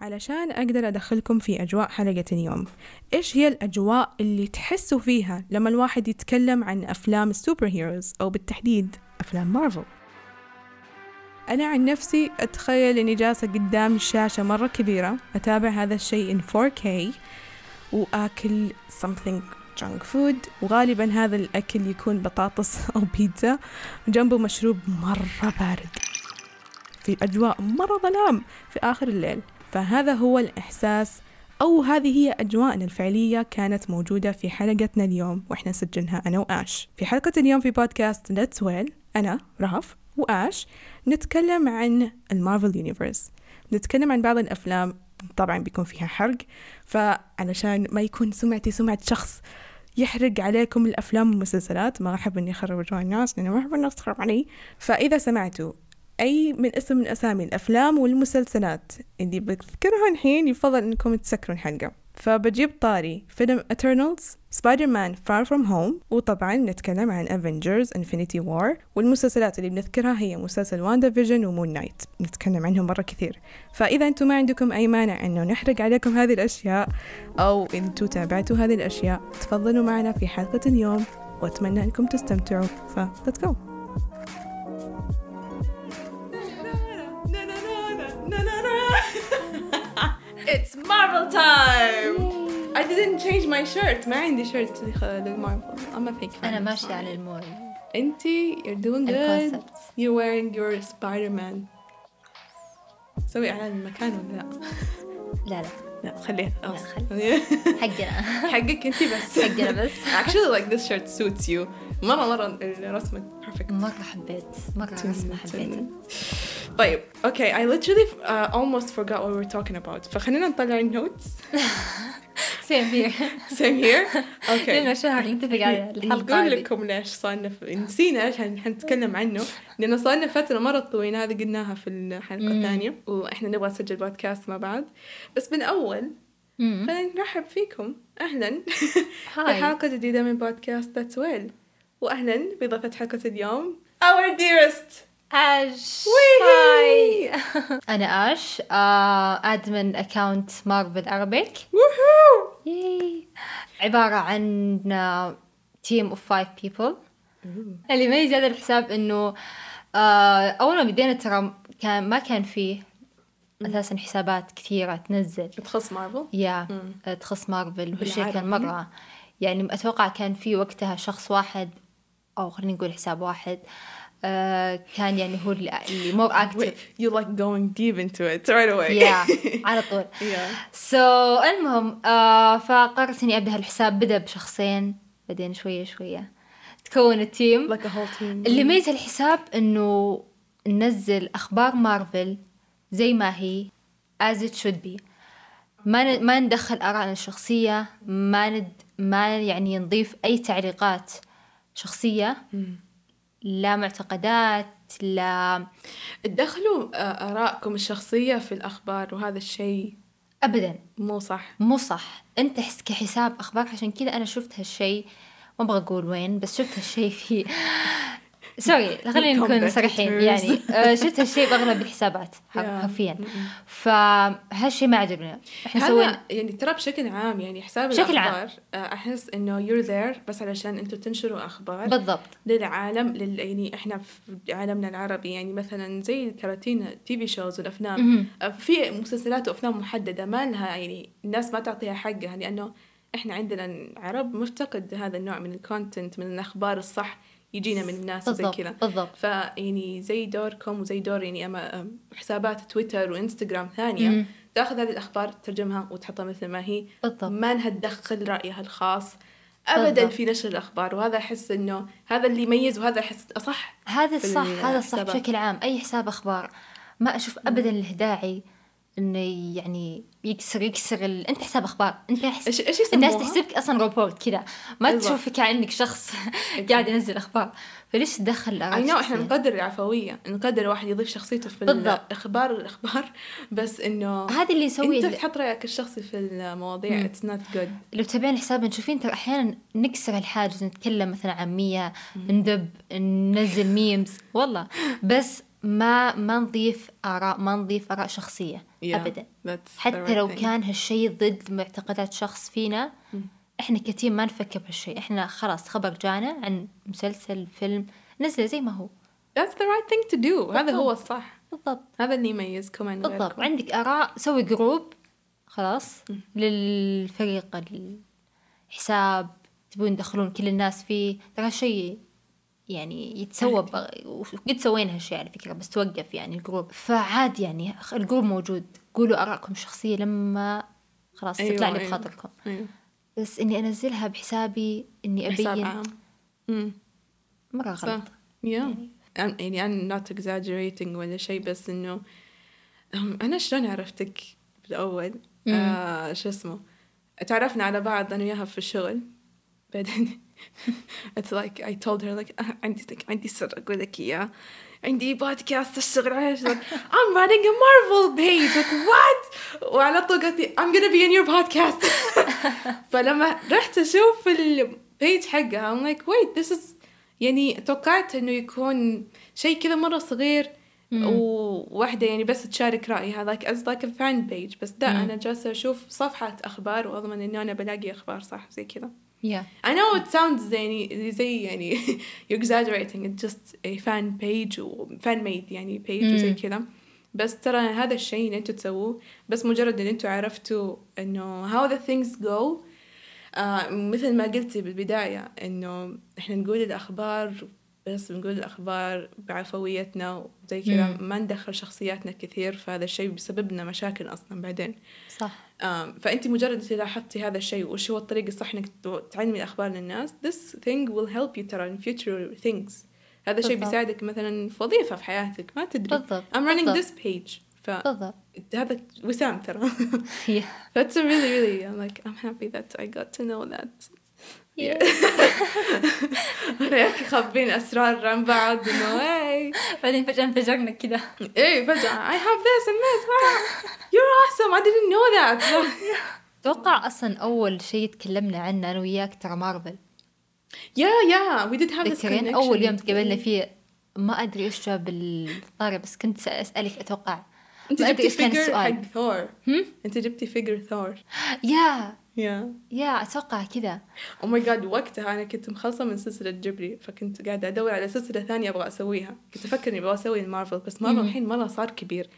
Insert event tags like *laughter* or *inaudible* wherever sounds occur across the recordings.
علشان أقدر أدخلكم في أجواء حلقة اليوم. إيش هي الأجواء اللي تحسوا فيها لما الواحد يتكلم عن أفلام السوبر هيروز أو بالتحديد أفلام مارفل؟ أنا عن نفسي أتخيل إني جالسة قدام الشاشة مرة كبيرة أتابع هذا الشيء in 4K وآكل something junk food وغالبا هذا الأكل يكون بطاطس *laughs* أو بيتزا وجنبه مشروب مرة بارد. في أجواء مرة ظلام في آخر الليل. فهذا هو الإحساس أو هذه هي أجواءنا الفعلية كانت موجودة في حلقتنا اليوم وإحنا نسجلها أنا وآش. في حلقة اليوم في بودكاست Let's Well أنا رهف وآش نتكلم عن ال Marvel Universe. نتكلم عن بعض الأفلام طبعا بيكون فيها حرق فعلشان ما يكون سمعتي سمعة شخص يحرق عليكم الأفلام والمسلسلات ما أحب إني أخرب أجواء الناس لأنه ما أحب الناس تخرب علي. فإذا سمعتوا أي من اسم من أسامي الأفلام والمسلسلات. اللي بذكرها الحين يفضل إنكم تسكروا الحلقة فبجيب طاري فيلم Eternals Spider-Man Far From Home وطبعا نتكلم عن Avengers Infinity War. والمسلسلات اللي بنذكرها هي مسلسل WandaVision و Moon Knight نتكلم عنهم مرة كثير. فإذا أنتم ما عندكم أي مانع أنه نحرق عليكم هذه الأشياء أو أنتم تابعتوا هذه الأشياء تفضلوا معنا في حلقة اليوم. وأتمنى أنكم تستمتعوا. ف let's It's Marvel time! I didn't change my shirt ما عندي شيرت للمارفل I'm a fake fan أنا ماشية على المود انتي you're doing good الكونسبت you're wearing your Spider-Man سوي اعلان المكان ولا لا؟ لا لا لا خليها لا، خلاص. *laughs* حقنا. حقك انتي بس. حقنا بس. *laughs* Actually like this shirt suits you. مرة مرة الرسمة perfect. مرة حبيت. مرة رسمة حبيتها. طيب okay I literally uh, almost forgot what we were talking about. فخلينا نطلع ال notes *laughs* same here same here? *laughs* Okay. لنا شهر نتفق على الحلقة نقول لكم ليش صارنا. نسينا هن- حنتكلم عنه. لأنه صارنا فترة مرة طويلة هذه قلناها في الحلقة. الثانية. وإحنا نبغى نسجل بودكاست مع بعض. بس من أول نرحب فيكم. أهلا. *laughs* في hi. حلقة جديدة من بودكاست That's Well واهلا بضيفه حلقة اليوم. Our dearest. اش. hi أنا أش admin account Marvel Arabic ووهو. عبارة عن team of five people اللي يميز هذا الحساب إنه آه، أول ما بدينا ترى كان ما كان فيه أساسا حسابات كثيرة تنزل. تخص مارفل؟ yeah تخص مارفل والشيء كان؟ مرة. يعني أتوقع كان في وقتها شخص واحد أو خلينا نقول حساب واحد آه كان يعني هو اللي more active you like going deep into it right away. yeah *laughs* على طول. Yeah. so so, المهم آه فقررت إني أبدأ هالحساب بدأ بشخصين بعدين شوية شوية. تكون التيم. Like a whole team. اللي يميز الحساب إنه ننزل أخبار مارفل زي ما هي as it should be. ما ن- ما ندخل آرائنا الشخصية ما ند ما يعني نضيف أي تعليقات شخصية. مم. لا معتقدات لا. تدخلوا آه، آرائكم الشخصية في الأخبار وهذا الشيء؟ ابدا. مو صح. مو صح. أنت حس كحساب أخبار عشان كذا أنا شفت هالشيء. ما أبغى أقول وين بس شفت هالشيء في sorry *laughs* خلينا نكون صريحين يعني آه، شفت هالشيء بأغلب الحسابات. *laughs* حرفيا. فهالشيء ما عجبنا إحنا سوينا يعني ترى بشكل عام يعني حساب بشكل عام. الأخبار آه، أحس إنه you're there بس علشان أنتوا تنشروا أخبار بالضبط للعالم لل يعني إحنا في عالمنا العربي يعني مثلا زي كراتين TV shows والأفلام مهم. آه، في مسلسلات وأفلام محددة ما لها يعني الناس ما تعطيها حقها لأنه إحنا عندنا العرب مفتقد هذا النوع من الكونتنت من الأخبار الصح يجينا من الناس وزي كذا. بالضبط. فيعني زي دوركم وزي دور يعني أما حسابات تويتر وإنستغرام ثانية مم. تاخذ هذه الأخبار تترجمها وتحطها مثل ما هي. بالضبط. ما انها تدخل رأيها الخاص. أبدا بالضبط. في نشر الأخبار وهذا أحس إنه هذا اللي يميز وهذا أحس أصح هذا الصح هذا الصح. بشكل عام. أي حساب أخبار ما أشوف ابدا له داعي إنه يعني يكسر يكسر ال... أنت حساب أخبار. أنت حس... إيش إيش؟ الناس تحسبك أصلا روبوت كذا ما بالضبط. تشوفك كأنك شخص *laughs* قاعد ينزل أخبار. فليش تدخل الآراء no الشخصية؟ نقدر العفوية. نقدر الواحد يضيف شخصيته في بالضبط. الأخبار الأخبار. *laughs* بس إنه هذا اللي يسوي أنت ال- تحط رأيك الشخصي في المواضيع. it's not good لو تابعين حسابنا تشوفين ترى أحيانا نكسر الحاجز نتكلم مثلا عن مية ندب ننزل memes والله. بس ما ما نضيف آراء ما نضيف آراء شخصية Yeah, أبدا. حتى right لو thing. كان هالشيء ضد معتقدات شخص فينا إحنا ك team ما نفكر بهالشيء إحنا خلاص خبر جانا عن مسلسل فيلم نزله زي ما هو. That's the right thing to do. هذا هو الصح. بالضبط. هذا اللي يميزكم عن بالضبط. غيركم عندك آراء سوي group خلاص. للفريق الحساب. تبون تدخلون كل الناس فيه. ترى شيء يعني يتسوى وقد سوينا هالشيء على فكرة بس توقف يعني ال group. فعاد يعني ال group موجود. قولوا آراءكم الشخصية لما خلاص أيوة، تطلع لي أيوة. بخاطركم. أيوة. بس إني أنزلها بحسابي إني أبين. مرة غلط. Yeah. أنا- يعني أنا not exaggerating ولا شيء بس إنه أنا شلون عرفتك بالأول؟ آه شو اسمه؟ تعرفنا على بعض أنا وياها في الشغل. بعدين *laughs* it's like I told her like "آه، عندي عندي سر أقول لك إياه عندي بودكاست أشتغل عليه She's like *laughs* I'm running a Marvel page. Like what? وعلى طول قالت لي I'm gonna be in your podcast. *laughs* فلما رحت أشوف البيج حقها I'm like wait this is يعني توقعت إنه يكون شيء كذا مرة صغير. وواحدة يعني بس تشارك رأيها like as like a fan page. بس ده أنا جالسة أشوف صفحة أخبار وأضمن إنه أنا بلاقي أخبار صح؟ زي كذا. Yeah. I know it sounds يعني زي يعني *laughs* you're exaggerating. It's just a fan page و fan made يعني page وزي كذا. بس ترى هذا الشيء اللي أنتوا تسووه بس مجرد إن أنتوا عرفتوا إنه how the things go آه مثل ما قلتي بالبداية إنه إحنا نقول الأخبار بس بنقول الأخبار بعفويتنا وزي كذا ما ندخل شخصياتنا كثير فهذا الشيء بيسبب لنا مشاكل أصلا بعدين. صح. آم، فأنت مجرد انت لاحظتي هذا الشيء وش هو الطريقة الصح تو- تعلمي الأخبار للناس this thing will help you ترى in future things. هذا الشيء. بيساعدك مثلا في وظيفة في حياتك ما تدري. بالضبط، I'm running بالضبط. this page. ف بالضبط. هذا وسام ترى. *laughs* Yeah. that's a really really I'm like I'm happy that I got to know that. يا أخي خابين أسرار عن بعض إنه hey بعدين فجأة انفجرنا كذا فجأة. I have this and this. Wow, you're awesome. I didn't know that. أتوقع أصلا أول شيء تكلمنا عنه أنا وياك ترى Marvel. Yeah we did have this تذكرين أول يوم. تقابلنا فيه. ما أدري إيش جاب الطاري بس كنت أسألك أتوقع. أنت جبتي figure حق ثور؟ أنت جبتي figure Thor. yeah yeah yeah أتوقع كذا. oh my God وقتها أنا كنت مخلصة من سلسلة جبري فكنت قاعدة أدور على سلسلة ثانية أبغى أسويها. كنت أفكر إني أبغى أسوي المارفل بس مارفل الحين مرة صار كبير.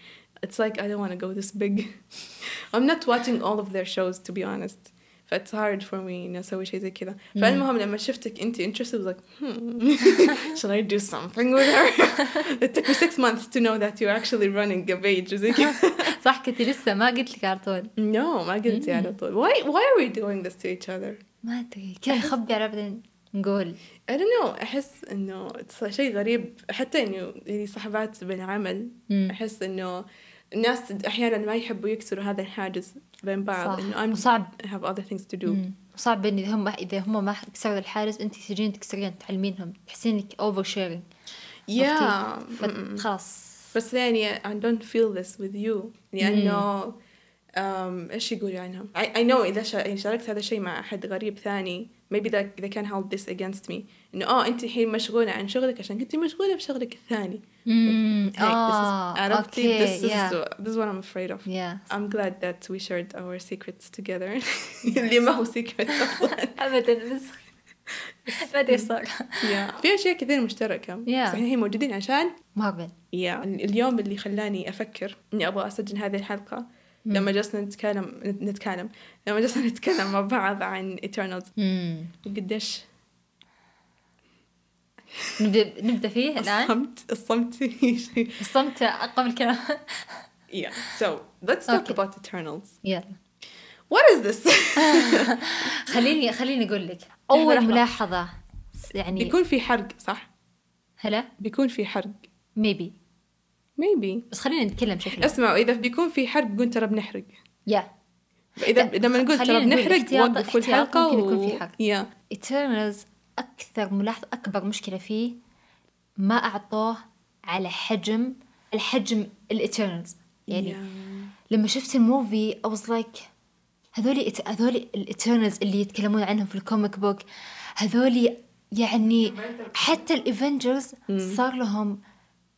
It's like I don't want to go this big. *laughs* I'm not watching all of their shows to be honest. ف it's hard for me اني أسوي شيء زي كذا فالمهم لما شفتك انت like hmm *laughs* should I do something with her? *laughs* It took me six months to know that you're actually running a page زي كذا *laughs* صح كنت لسه ما قلت لك على طول. No ما قلتي على طول. Why why are we doing this to each other? ما أدري. كذا نخبي على بعدين نقول. I don't know. أحس إنه شيء غريب. حتى إنه يعني صحبات بالعمل. أحس إنه الناس أحيانا ما يحبوا يكسروا هذا الحاجز. بين بعض. إنه I'm وصعب. I have other things to do مم. صعب إن إذا هم إذا هم ما كسروا الحاجز أنت تجين تكسرين تعلمينهم تحسين إنك over sharing mm-mm. خلاص بس يعني I don't feel this with you لأنه um, إيش يقولوا عنها I, I know شا- يعني شاركت هذا الشيء مع أحد غريب ثاني maybe that they can hold this against me. إنه آه أنت الحين مشغولة عن شغلك عشان كنتي مشغولة بشغلك الثاني. Hey, is آه عرفتي this is يا this is what I'm afraid of. يا I'm glad that we shared our secrets together. *laughs* اللي ما هو secret. أصلا *laughs* ابدا بس ما أدري صار. Yeah. في أشياء كثير مشتركة. Yeah. بس إحنا الحين موجودين عشان مارفل yeah. اليوم اللي خلاني أفكر إني أبغى أسجل هذه الحلقة لما جلسنا نتكلم نتكلم. لما جلسنا *laughs* نتكلم مع بعض عن امم وقديش. نبدا نبدأ فيه الآن؟ الصمت الصمت *laughs* الصمت من الكلام yeah. So let's talk Okay. about Eternals. يلا. What is this? *laughs* خليني خليني أقول لك. أول. ملاحظة يعني بيكون في حرق صح؟ هلا؟ بيكون في حرق. ميبي maybe. بس خلينا نتكلم بشكل اسمعوا إذا بيكون في حرق قلت ترى بنحرق. yeah اذا لا، لما نقول ترى بنحرق وقفوا الحلقة ممكن يكون في حرق. يا Eternals أكثر ملاحظة أكبر مشكلة فيه ما أعطوه على حجم الحجم ال Eternals يعني لما شفت ال movie I was like هذولي هذولي ال Eternals اللي يتكلمون عنهم في ال comic book هذولي يعني حتى ال Avengers صار لهم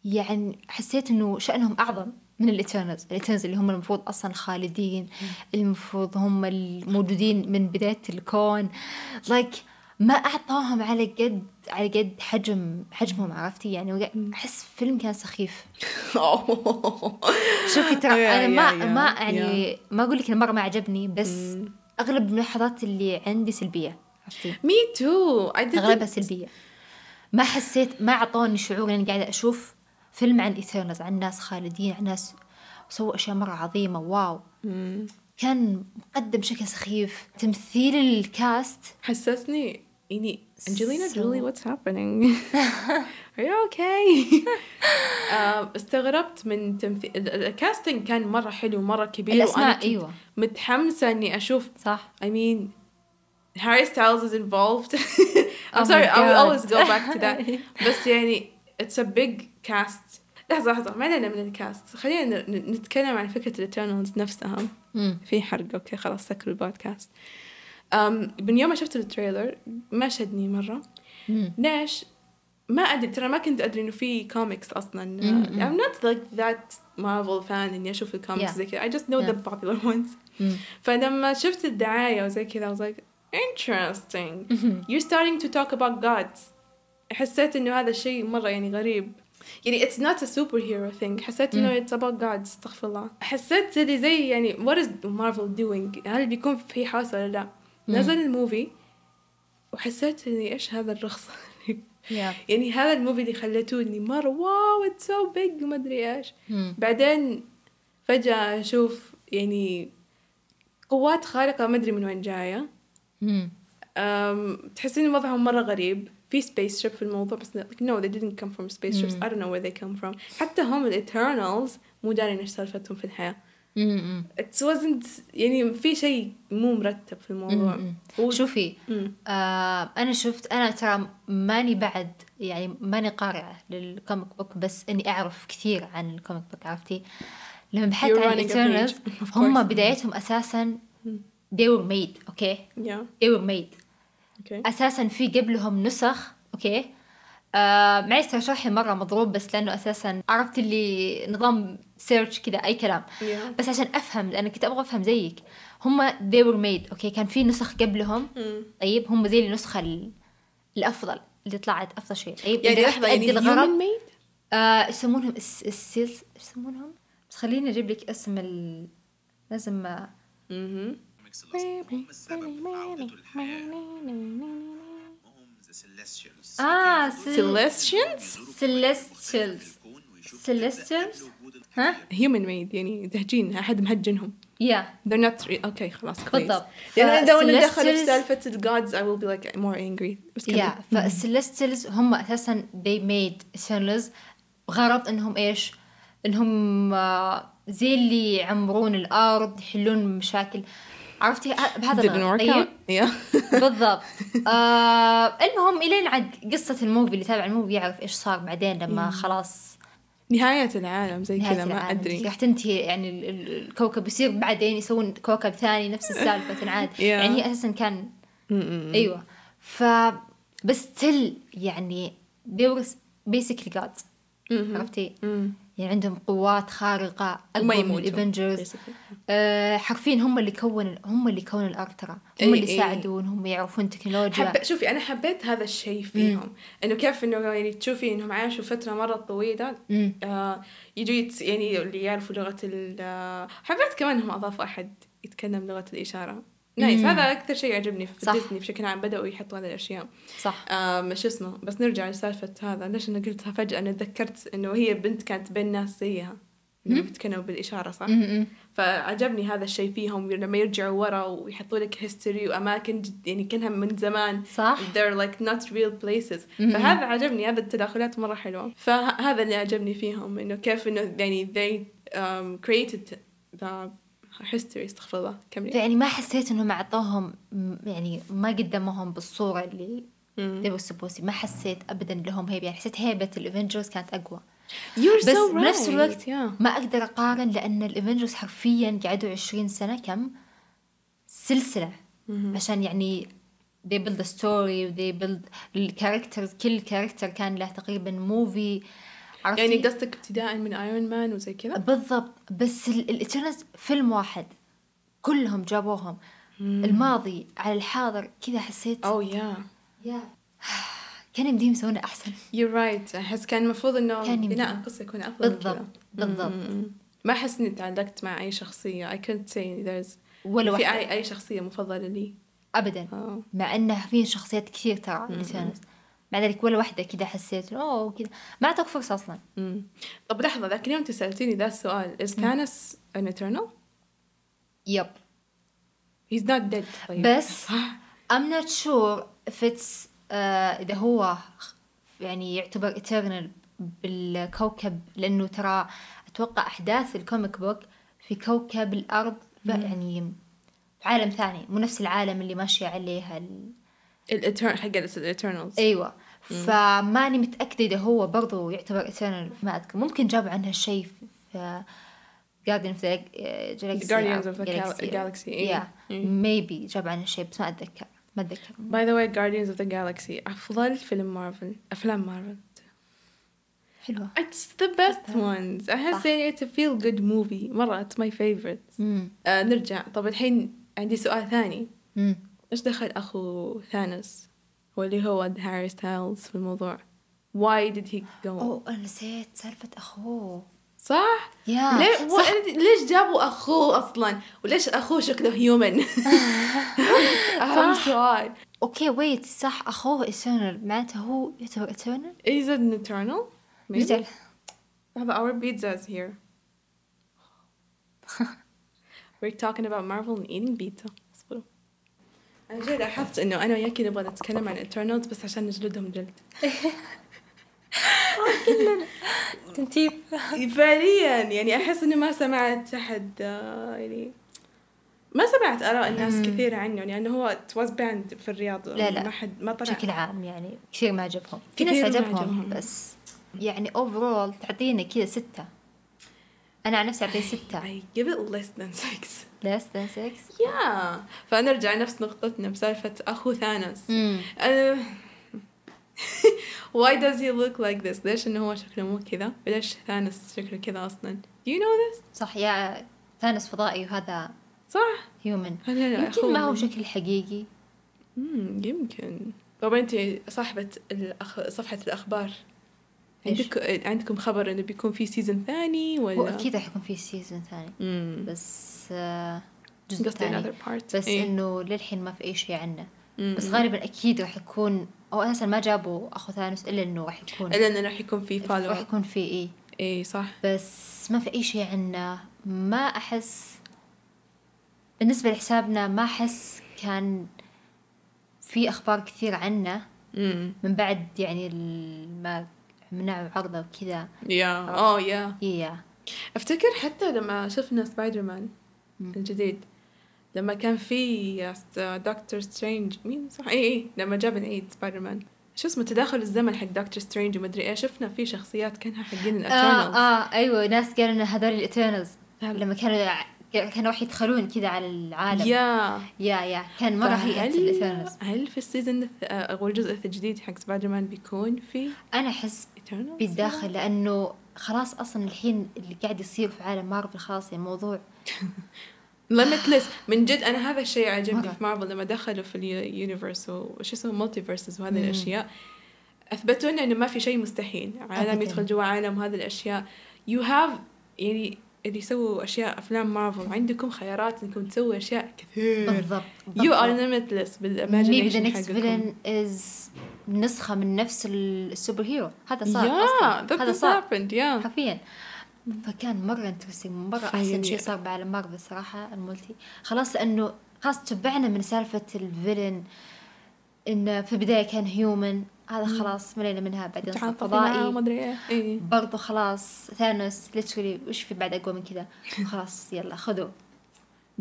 يعني حسيت إنه شأنهم أعظم من ال Eternals ال Eternals اللي هم المفروض أصلا خالدين المفروض هم الموجودين من بداية الكون. like like ما أعطاهم على قد على قد حجم حجمهم عرفتي؟ يعني أحس فيلم كان سخيف. *laughs* شوفي ترى أنا ما ما يعني ما أقول لك مرة ما عجبني بس أغلب الملاحظات اللي عندي سلبية عرفتي؟ me too أغلبها سلبية. ما حسيت ما أعطوني شعور إني قاعدة أشوف فيلم عن Eternals عن ناس خالدين عن ناس سووا أشياء مرة عظيمة wow. كان مقدم بشكل سخيف. تمثيل ال cast حسسني يعني أنجلينا جولي what's happening *laughs* Are you okay? *laughs* استغربت من تمثيل ال casting كان مرة حلو مرة كبير الأسماء أيوة. متحمسة إني أشوف. صح. I mean Harry Styles is involved. *laughs* I'm oh sorry I will always go back to that. بس يعني it's a big cast لحظة لحظة ما علينا من ال cast خلينا نتكلم عن فكرة ال Eternals نفسها. في حرق okay خلاص سكروا البودكاست. من يوم ما شفت ال trailer ما شدني مرة. ليش؟ ما أدري ترى ما كنت أدري إنه في كوميكس أصلا. I'm not like that Marvel fan إني أشوف الكوميكس زي كذا. I just know the popular ones. فلما شفت الدعاية وزي كذا I was like interesting. you're starting to talk about gods. حسيت إنه هذا الشيء مرة يعني غريب. يعني it's not a superhero thing. حسيت إنه it's about God استغفر الله. حسيت اللي زي يعني what is Marvel doing هل بيكون في حوسه ولا لا؟ نزل ال movie وحسيت إني إيش هذا الرخص *laughs* yeah. يعني هذا ال movie اللي خليتوني مرة wow it's so big ما أدري إيش. بعدين فجأة أشوف يعني قوات خارقة ما أدري من وين جاية. تحسين وضعهم مرة غريب. في space ship في الموضوع بس like no they didn't come from space ships I don't know where they come from. حتى هم ال Eternals مو دارين إيش سالفتهم في الحياة. it wasn't يعني في شيء مو مرتب في الموضوع. و... شوفي آه أنا شفت أنا ترى ماني بعد يعني ماني قارئه لل comic book بس إني أعرف كثير عن ال comic book عرفتي؟ لما بحثت عن ال Eternals هم بدايتهم أساسا they were made okay? yeah. they were made. Okay. أساسا في قبلهم نسخ okay okay? آه ترى شرحي مرة مضروب بس لأنه أساسا عرفت اللي نظام search كذا أي كلام yeah. بس عشان أفهم لأن كنت أبغى أفهم زيك هم they were made okay كان في نسخ قبلهم mm. طيب هم زي النسخة الأفضل اللي طلعت أفضل شيء طيب يعني لحظة يعني الغرض made؟ آه يسمونهم السيلز يسمونهم؟ بس خليني أجيب لك اسم ال لازم أها آه Celestials. Celestials? Celestials ها human made يعني دهجين أحد مهجنهم. Yeah. They're not re- okay خلاص كويس. بالضبط يعني لو ندخل في سالفة ال gods I will be like more angry. yeah. فال Celestials هم أساسا they made eternals غرض إنهم إيش؟ إنهم زي اللي يعمرون الأرض يحلون مشاكل. عرفتي؟ بهذا طيب. *laughs* بالضبط. آه المهم الين عاد قصة ال movie اللي تابع ال movie يعرف إيش صار بعدين لما خلاص نهاية العالم زي كذا ما أدري. راح تنتهي يعني الكوكب يصير بعدين يسوون كوكب ثاني نفس *laughs* السالفة تنعاد. يعني هي أساسا كان أيوه. ف بس تل يعني basically gods عرفتي؟ يعني عندهم قوات خارقة أقوى من الإفنجرز آه حرفيا هم اللي كون هم اللي كونوا الأرض ترى هم اللي ساعدون هم يعرفون تكنولوجيا. حب... شوفي أنا حبيت هذا الشيء فيهم. إنه كيف إنه يعني تشوفي إنهم عاشوا فترة مرة طويلة. آه يجوا يت... يعني اللي يعرفوا لغة ال حبيت كمان إنهم أضافوا أحد يتكلم لغة الإشارة. nice. هذا أكثر شيء عجبني في صح. ديزني بشكل عام بدأوا يحطوا هذه الأشياء. صح. شو اسمه؟ بس نرجع لسالفة هذا. ليش أنا قلتها فجأة؟ أنا تذكرت إنه هي بنت كانت بين ناس زيها. بيتكلموا بالإشارة صح؟ م-م. فعجبني هذا الشيء فيهم. لما يرجعوا ورا ويحطوا لك history وأماكن يعني كأنها من زمان. صح. They're like not real places. م-م. فهذا عجبني. هذا التداخلات مرة حلوة. فهذا اللي عجبني فيهم إنه كيف إنه يعني they um, created the history استغفر الله. كملي. يعني ما حسيت إنهم أعطوهم يعني ما قدموهم بالصورة اللي they were supposed ما حسيت ابدا لهم هيبة. يعني حسيت هيبة ال Avengers كانت أقوى. You're بس so بنفس الوقت yeah. ما أقدر أقارن لأن ال Avengers حرفيا قعدوا 20 سنة كم؟ سلسلة. mm-hmm. عشان يعني they build a story they build ال characters كل character كان له تقريبا movie عرفتي؟ يعني قصدك ابتداء من Iron Man وزي كذا؟ بالضبط. بس ال Eternals فيلم واحد. كلهم جابوهم. الماضي على الحاضر كذا حسيت اوه yeah *sighs* yeah. كان يمديهم يسوونه أحسن. you're right أحس كان المفروض إنه كان. بناء القصة يكون افضل بالضبط. بالضبط مم. ما أحس إني تعلقت مع أي شخصية. I couldn't say there's ولا في اي أي شخصية مفضلة لي. أبدا. آه. مع انه في شخصيات كثير ترى مع ذلك ولا واحدة كذا حسيت أوه كذا ما اعطوك فرصة أصلا. مم. طب لحظة ذاك اليوم أنت سألتيني ذا السؤال. Is Thanos an eternal? Yep. He's not dead. طيب. بس صح *laughs* I'm not sure if it's آه إذا هو يعني يعتبر eternal بالكوكب لأنه ترى أتوقع أحداث الكوميك بوك في كوكب الأرض يعني عالم ثاني مو نفس العالم اللي ماشية عليه ال... ال Etern- حق ال Eternals أيوة. فماني متأكدة إذا هو برضو يعتبر eternal ما أذكر. ممكن جاب عنها شيء في the Gal- Galaxy، إيه. yeah. مم. maybe جاب عنها شيء بس ما أتذكر. ما أتذكر. باي ذا واي Guardians of the Galaxy أفضل فيلم مارفل. أفلام مارفل. حلوة. It's the best ones. احس صح. يعني it's a feel good movie. مرة it's my favorite. آه نرجع. طب الحين عندي سؤال ثاني. مم. إيش دخل أخو ثانوس؟ واللي هو هاري ستايلز في الموضوع. Why did he go أوه أنا نسيت سالفة أخوه. صح؟ yeah ليه؟ و... ليش جابوا أخوه أصلا؟ وليش أخوه شكله human *laughs* *laughs* أهم سؤال. okay wait صح. أخوه eternal. معناته هو يعتبر eternal is it an eternal? Maybe. هذا our pizzas here? *laughs* We're talking about Marvel and eating pizza. أنا جاي لاحظت إنه أنا وياكي نبغى نتكلم عن Eternals بس عشان نجلدهم جلد. *laughs* تنتيب. فعليا يعني أحس إنه ما سمعت أحد آه، يعني ما سمعت آراء الناس مم. كثير عنه لأنه هو it was banned في الرياض. لا، لا. ما حد ما طلع. بشكل عام يعني كثير ما عجبهم. في ناس عجبهم عجبهم. بس يعني overall تعطينا كذا ستة. أنا عن نفسي أعطيه ستة. I give it less than six. Less than six yeah. فنرجع نفس نقطتنا بسالفة أخو ثانوس. أه، *laughs* why does he look like this? ليش إنه هو شكله مو كذا؟ ليش ثانوس شكله كذا أصلا؟ Do you know this? صح يا ثانوس فضائي وهذا صح. هيومن يمكن ما هو شكل حقيقي. مم، يمكن. طب أنت صاحبة الأخ... صفحة الأخبار؟ عندك عندكم خبر إنه بيكون في season ثاني ولا؟ هو راح يكون في season ثاني. مم. بس آه، جزء ثاني. بس إيه. إنه للحين ما في أي شيء عنه. مم. بس غالبا أكيد راح يكون أو أساسا ما جابوا أخو ثانوس إلا إنه راح يكون. إلا إنه راح يكون في follow راح يكون في إيه. إيه صح. بس ما في أي شيء عنه. ما أحس بالنسبة لحسابنا ما أحس كان في أخبار كثير عنه. امم من بعد يعني ما منعوا عرضه وكذا. yeah اوه yeah. yeah. أفتكر حتى لما شفنا سبايدر مان. الجديد لما كان في Doctor Strange مين؟ صح اي اي لما جاب العيد سبايدر مان شو اسمه؟ تداخل الزمن حق Doctor Strange ومدري إيه. شفنا في شخصيات كانها حقين آه الاترنالز آه أيوه ناس قالوا إن هذول ال Eternals لما كانوا كانوا راح يدخلون كذا على العالم. yeah. yeah yeah. كان مرة هيئة فهل ال Eternals هل في ال season الث- آه، أو الجزء الجديد حق سبايدر مان بيكون في؟ أنا أحس بيتداخل لأنه خلاص أصلا الحين اللي قاعد يصير في عالم مارفل خلاص يعني موضوع. *laughs* limitless من جد أنا هذا الشيء عجبني. في مارفل لما دخلوا في ال universe وش اسمه multiverses وهذه. الأشياء. أثبتوا لنا إنه ما في شيء مستحيل. عالم. يدخل جوا عالم وهذه الأشياء. يو هاف يعني اللي يسووا أشياء أفلام مارفل عندكم خيارات إنكم تسووا أشياء كثير. بالضبط يو ار maybe the بالايماجينيشن next حقكم. villain is نسخة من نفس ال- السوبر هيرو هذا صار yeah أصلا. that هذا صار happened yeah. حرفيا. فكان مرة انترستنج مرة أحسن فيعني- شيء صار بعالم مارفل صراحة المولتي. خلاص لأنه خلاص تبعنا من سالفة الفيلن إنه في البداية كان هيومن هذا خلاص ملينا منها بعدين صار فضائي. إيه. إيه. برضو خلاص ثانوس literally وش في بعد أقوى من كذا؟ خلاص يلا خذوا.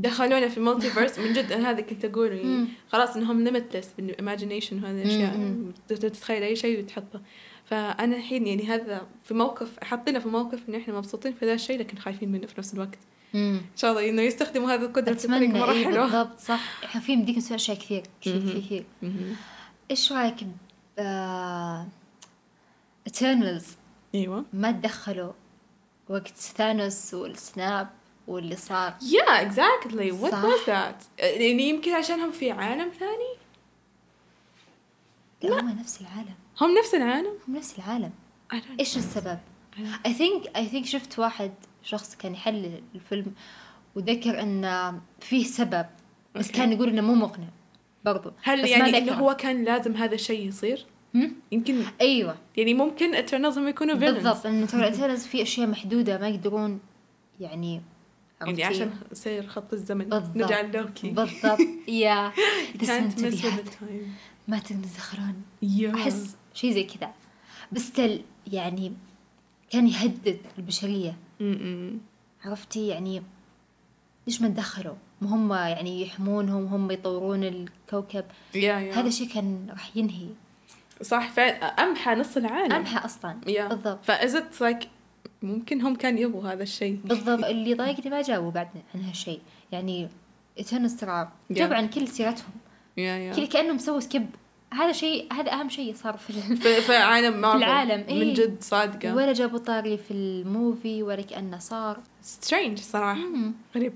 دخلونا في ال multiverse من جد أنا هذا كنت أقول يعني. خلاص إنهم limitless بال imagination وهذه الاشياء تتخيل أي شيء وتحطه. فأنا الحين يعني هذا في موقف حاطينا في موقف ان إحنا مبسوطين في ذا الشيء لكن خايفين منه في نفس الوقت. إن شاء الله إنه يستخدموا هذه القدرة بطريقه مرة إيه حلوة. بالضبط صح. إحنا في يمديك نسوي أشياء كثير كثير. إيش رأيك ب آه... Eternals إيوه. ما تدخلوا وقت ثانوس والسناب؟ واللي صار Yeah, exactly. What صح. was that? يعني يمكن عشانهم في عالم ثاني؟ لا هم نفس العالم هم نفس العالم؟ هم نفس العالم إيش السبب؟ I think I think شفت واحد شخص كان يحلل الفيلم وذكر إن فيه سبب بس okay. كان يقول إنه مو مقنع برضو هل بس يعني. إنه هو كان لازم هذا الشيء يصير؟ هم؟ يمكن أيوه يعني ممكن Eternals هم يكونوا villains بالضبط إنه ترى في أشياء محدودة ما يقدرون يعني يعني؟ عشان يصير خط الزمن. بالضبط. نرجع لوكي بالضبط. yeah. *laughs* Time. ما yeah. أحس شيء زي كذا. بس still يعني كان يهدد البشرية. م-م. عرفتي؟ يعني ليش ما تدخلوا؟ هم يعني يحمونهم هم يطورون الكوكب. yeah, yeah. هذا الشيء كان راح ينهي. صح فعلا أمحى نص العالم. أمحى أصلا. yeah. بالضبط. فازت لايك ممكن هم كان يبغوا هذا الشيء. بالضبط اللي ضايقني ما جاوبوا بعد عن هالشيء. يعني ايترنس ترى جابوا عن كل سيرتهم. Yeah, yeah. كذا كأنهم سووا سكيب هذا شيء هذا أهم شيء صار في ال- في, في عالم مارفل العالم، من إيه. جد صادقة. ولا جابوا طاري في ال movie ولا كأنه صار. Strange صراحة. مم. غريب.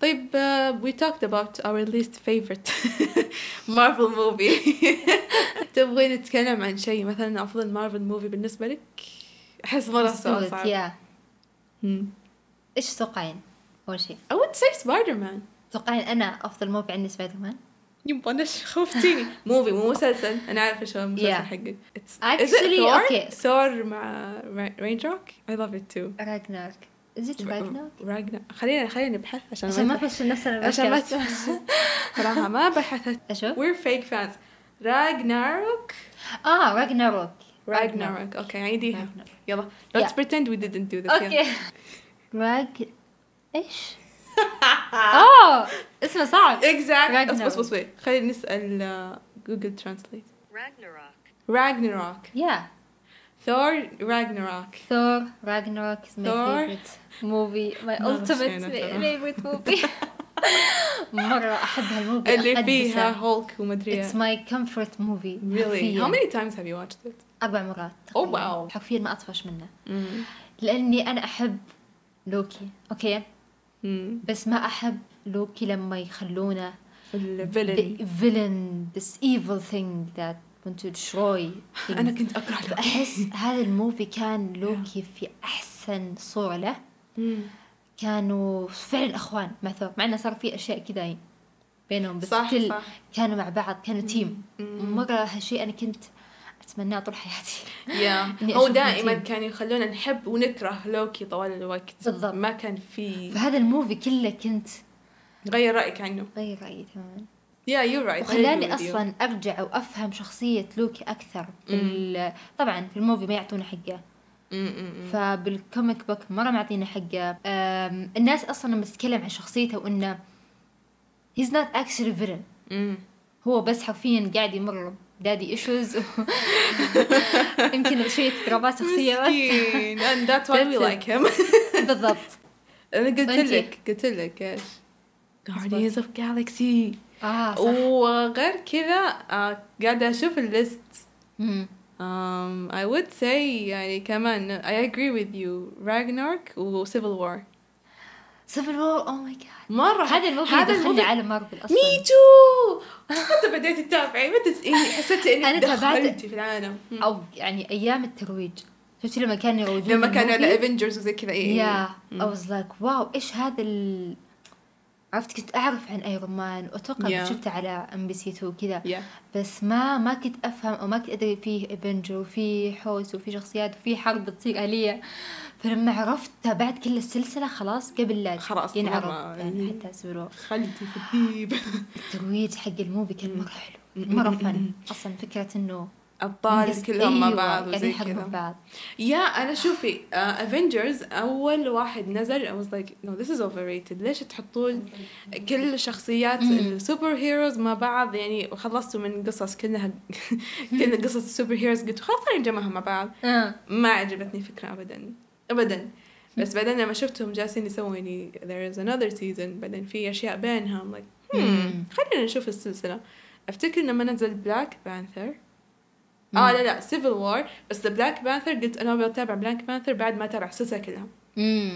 طيب uh, we talked about our least favorite *laughs* Marvel movie. *laughs* تبغين نتكلم عن شيء مثلا أفضل مارفل movie بالنسبة لك؟ سؤال استوت، صعب. yeah. إيش تتوقعين أول شيء. I would say Spider-Man. تتوقعين أنا أفضل movie عندي سبايدر مان يبا أنا ش- خوفتيني. movie مو مسلسل. أنا عارفة شو المسلسل Yeah. حقك. Thor? okay. Thor مع رينجروك I love it too. راجنارك Is it راجنارك؟ راجنا خلينا خلينا نبحث عشان عشان ما نفشل نفسنا عشان ما. صراحة ما بحثت. *laughs* اشو؟ We're fake fans. راجناروك آه راجناروك راجناروك أوكي عيديها راجناروك. يلا let's Yeah. pretend we didn't do this أوكي راج إيش؟ آه اسمه صعب exactly بس Ragnarok. بس بس wait. خلينا نسأل جوجل ترانسليت Ragnarok. راجناروك يا ثور راجناروك ثور راجناروك is my Thor. favorite movie my ما ultimate غشينا ترى. favorite *laughs* movie مرة أحب هالموفي اللي فيها أقدسه. هولك ومدري It's my comfort movie really حرفياً. how many times have you watched it أربع مرات تقريباً. wow. حرفيا ما أطفش منه. لأني أنا أحب Loki okay. بس ما أحب لوكي لما يخلونه ال villain villain this evil thing that want to destroy things. أنا كنت أكره لوكي. فأحس *laughs* هذا ال movie كان لوكي في أحسن صورة له. كانوا فعلا أخوان مع ثور مع إنه صار في أشياء كذا بينهم بس صح صح كانوا مع بعض كانوا team. مرة هالشيء أنا كنت أتمناه طول حياتي yeah. *laughs* هو دائما. كانوا يخلونا نحب ونكره لوكي طوال الوقت بالضبط. ما كان في فهذا ال movie كله كنت غير رأيك عنه غير رأيي تماما right I agree وخلاني. أصلا أرجع وأفهم شخصية لوكي أكثر في ال- طبعا في ال movie ما يعطونا حقة Mm, mm, mm. فبال comic book مرة معطينا حقة الناس أصلا لما تتكلم عن شخصيته وإنه not actually villain Mm. هو بس حرفيا قاعد يمر daddy issues *laughs* يمكن شوية اضطرابات شخصية بس. and that's why we like him. *laughs* بالضبط. أنا قلت؟ لك قلت لك إيش؟ Guardians of Galaxy. آه صح. وغير كذا آه، قاعدة أشوف ال list. um, I would say يعني كمان I agree with you. Ragnarok و Civil War. Civil War oh my God مرة هذا ال movie هذا دخلني ال movie عالم مارفل أصلا. me too متى بديتي تتابعي متى إني حسيت أنا انك تابعت- في العالم. أو يعني أيام الترويج. شفتي لما كانوا يروجون لما كانوا الموفي؟ على افنجرز وزي كذا يا. I was like واو إيش هذا ال؟ عرفت كنت أعرف عن ايرون مان وأتوقع Yeah. شفته على ام بي سي 2 كذا Yeah. بس ما ما كنت أفهم أو ما كنت أدري فيه افنجر وفي حوس وفي شخصيات وفي حرب بتصير آلية. فلما عرفت تابعت كل السلسلة خلاص قبل لا خلاص ينعرض مرة- يعني حتى أسبوع. خلتي في ال deep *laughs* الترويج حق ال movie كان مرة حلو. مرة fun. أصلا فكرة إنه أبطال كلهم مع أيوة، بعض قاعدين وزي كذا. بعض. yeah أنا شوفي Avengers أول واحد نزل I was like no this is overrated. ليش تحطون كل شخصيات. ال superheroes مع بعض؟ يعني وخلصتوا من قصص كلها *laughs* كلها *laughs* قصص ال superheroes قلت خلاص نجمعها مع بعض. آه. ما عجبتني الفكرة ابدا. ابدا. بس بعدين لما شفتهم جالسين يسووا يعني there is another season بعدين في أشياء بينها I'm like hmm. خلينا نشوف السلسلة. أفتكر لما نزل Black Panther آه لا لا Civil War بس Black Panther قلت أنا بتابع Black Panther بعد ما أتابع السلسلة كلها.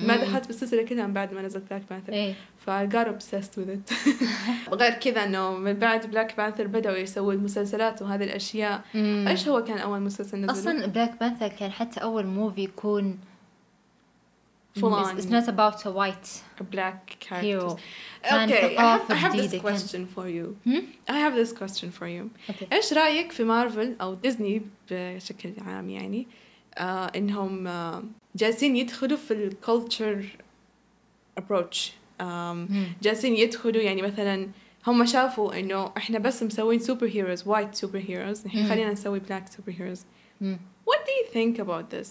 ما دخلت بالسلسلة كلها من بعد ما نزل Black Panther ف I got obsessed with it. *laughs* *laughs* غير كذا إنه من بعد Black Panther بدأوا يسووا المسلسلات وهذه الأشياء. مم. إيش هو كان أول مسلسل نزله؟ أصلا Black Panther كان حتى أول movie يكون Full It's, on. it's not about a white black characters. hero كان Okay, I have, I ثقافة have this جديدة كان question for you. هم؟ I have this question for you. okay إيش رايك في مارفل أو ديزني بشكل عام يعني آه انهم آه جالسين يدخلوا في ال culture approach مم. جالسين يدخلوا يعني مثلا هم شافوا انه إحنا بس مسوين superheroes white superheroes الحين مم. خلينا نسوي black superheroes مم. what do you think about this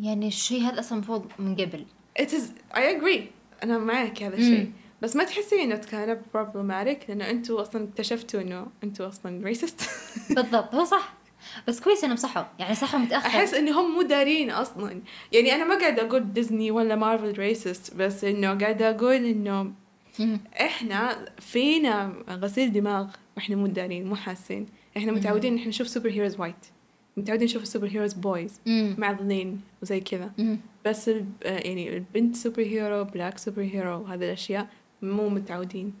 يعني الشيء هذا أصلا المفروض من قبل. It is I agree. أنا معك هذا الشيء. بس ما تحسي إنه كان problematic لأنه أنتوا أصلا اكتشفتوا إنه أنتوا أصلا racist. *laughs* بالضبط. هو صح. بس كويس إنهم صحوا. يعني صحوا متأخر. أحس انهم مو دارين أصلا. يعني أنا ما قاعدة أقول ديزني ولا مارفل ريسست بس إنه قاعدة أقول إنه. إحنا فينا غسيل دماغ وإحنا مو دارين مو حاسين. إحنا متعودين إن إحنا نشوف superheroes white متعودين نشوف ال superheroes boys. معضلين وزي كذا. بس آه، يعني البنت superhero black superhero هذه الأشياء مو متعودين.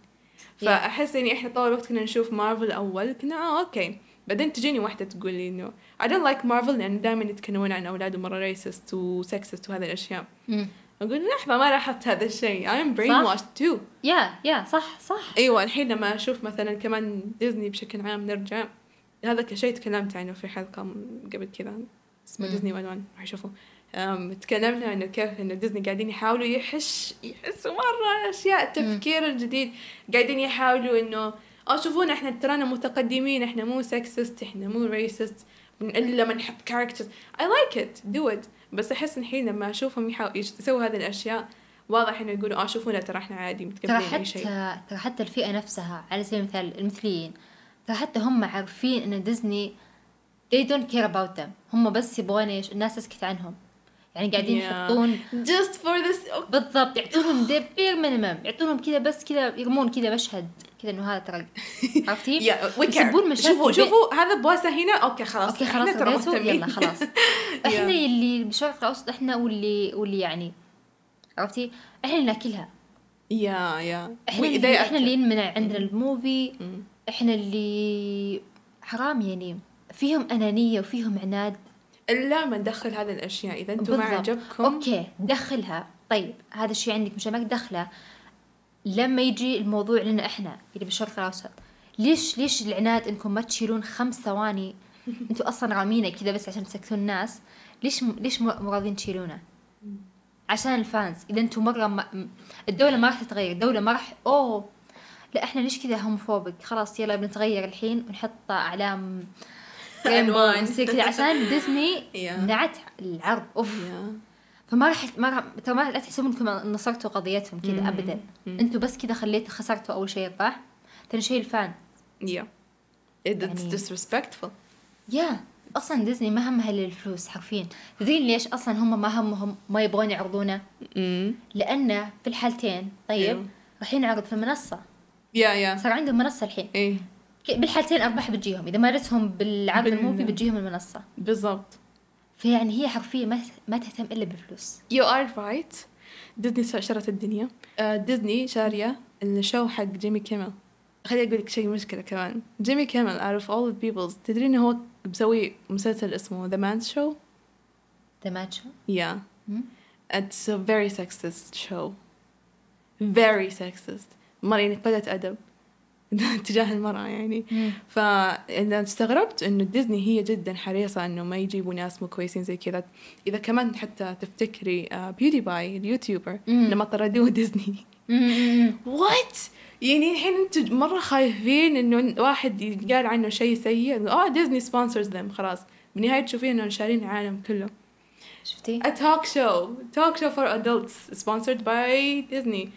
فأحس إني إحنا طول الوقت كنا نشوف مارفل أول كنا آه okay. بعدين تجيني واحدة تقول لي إنه I don't like Marvel لأن دائما يتكلمون عن أولاد مرة racist و sexist وهذه الأشياء. مم. أقول لحظة ما لاحظت هذا الشيء. I'm brainwashed too. يا يا صح صح. إيوه الحين لما أشوف مثلا كمان ديزني بشكل عام نرجع هذا كشيء تكلمت عنه في حلقة قبل كذا اسمه. ديزني والوان راح يشوفوا تكلمنا انه كيف إنه ديزني قاعدين يحاولوا يحش يحسوا مرة أشياء التفكير الجديد. قاعدين يحاولوا إنه آه شوفونا إحنا ترانا متقدمين إحنا مو سكسست إحنا مو ريسست إلا ما نحط كاركترز I like it do it. بس أحس الحين لما أشوفهم يحاولوا يسووا هذه الأشياء واضح إنه يقولوا آه شوفونا ترى إحنا عادي ترى متقبلين اي شيء. حتى ترى حتى الفئة نفسها على سبيل المثال المثليين ترى حتى هم عارفين إن Disney they don't care about them. هم بس يبغون إيش؟ الناس تسكت عنهم. يعني قاعدين Yeah. يحطون just for this بالضبط يعطونهم the bare minimum يعطونهم كذا بس كذا يرمون كذا مشهد. كذا إنه هذا ترى عرفتي؟ *laughs* يسبون مشاكل شوفوا شوفوا هذا بوسه هنا؟ okay خلاص. okay خلاص ترى. يلا خلاص. *laughs* إحنا اللي بالشرق الأوسط إحنا واللي واللي يعني عرفتي؟ إحنا اللي ناكلها. yeah yeah إحنا اللي إحنا اللي ينمنع عندنا ال movie. مم. إحنا اللي حرام يعني. فيهم أنانية وفيهم عناد. الا ما ندخل هذه الأشياء. إذا أنتم ما. عجبكم okay دخلها. طيب هذا الشيء عندك مش ما تدخله لما يجي الموضوع لنا إحنا اللي بالشرق الأوسط. ليش ليش العناد إنكم ما تشيلون خمس ثواني؟ *laughs* أنتم أصلا رامينه كذا بس عشان تسكتون الناس. ليش ليش مو راضيين تشيلونه؟ عشان الفانز. إذا أنتم مرة ما م- الدولة ما راح تتغير. الدولة ما راح أوه. لا إحنا ليش كذا هوموفوبك خلاص يلا بنتغير الحين ونحط أعلام ونصير كذا عشان *laughs* ديزني. منعت العرض. أوف. فما راح ما راح ترى ما لا تحسبون انكم نصرتوا قضيتهم كذا. ابدا. أنتم بس كذا خليتوا خسرتوا أول شيء صح؟ ثاني شيء الفان. يا. It's يعني- disrespectful. yeah. أصلا ديزني ما همها الا الفلوس حرفيا. تدرين ليش أصلا هم ما همهم ما يبغون يعرضونه؟ لأنه في الحالتين طيب أيوه. راح ينعرض في منصة. yeah yeah. صار عندهم منصة الحين. إيه. بالحالتين أرباح بتجيهم. إذا ما جتهم بالعرض بال- ال movie بتجيهم المنصة. بالضبط. فيعني هي حرفيا ما ما تهتم إلا بالفلوس. You are right. ديزني شرت الدنيا. آه، ديزني شارية ال show حق جيمي كيمل خليني أقول لك شيء مشكلة كمان. جيمي كيمل out of all the people تدرين إنه هو مسوي مسلسل اسمه The Man's Show too much Yeah. مم. It's a very sexist show. Very sexist. مرة يعني قلة أدب *laughs* تجاه المرأة يعني. فإذا استغربت إنه ديزني هي جدا حريصة إنه ما يجيبوا ناس مو كويسين زي كذا. إذا كمان حتى تفتكري PewDiePie ال YouTuber. لما طردوه ديزني. وات يعني الحين أنتم مرة خايفين إنه واحد يقال عنه شيء سيء. آه ديزني سبونسرز ذم خلاص. بالنهاية تشوفين إنه شارين العالم كله. شفتي؟ A talk show. Talk show for adults. Sponsored by Disney.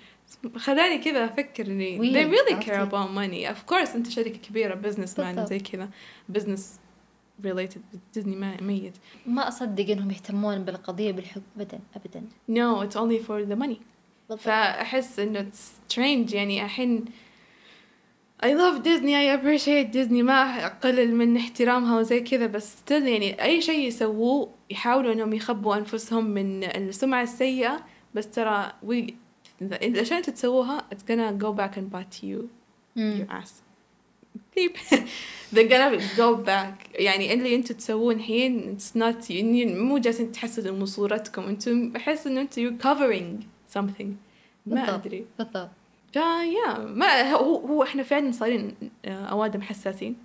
خلاني كذا إني Weird، they really care about money. Of course شركة كبيرة business man بالضبط. زي كذا. Business related ديزني ما ميت. ما أصدق إنهم يهتمون بالقضية بالحب ابدا ابدا. No it's only for the money. بالضبط. فأحس إنه it's strange. يعني الحين I love Disney I appreciate Disney. ما أقلل من احترامها وزي كذا بس still يعني أي شيء يسووه يحاولوا إنهم يخبوا أنفسهم من السمعة السيئة. بس ترى we الأشياء اللي تسووها it's gonna go back and bite you. مم. your ass. *laughs* They're gonna go back. يعني اللي أنتوا تسوون الحين it's not يعني مو جالسين تحسدوا من صورتكم. أنتم بحس انه أنتوا you're covering something. ما بالضبط. أدري. بالضبط. فيا ما هو هو إحنا فعلا صايرين آه، أوادم حساسين.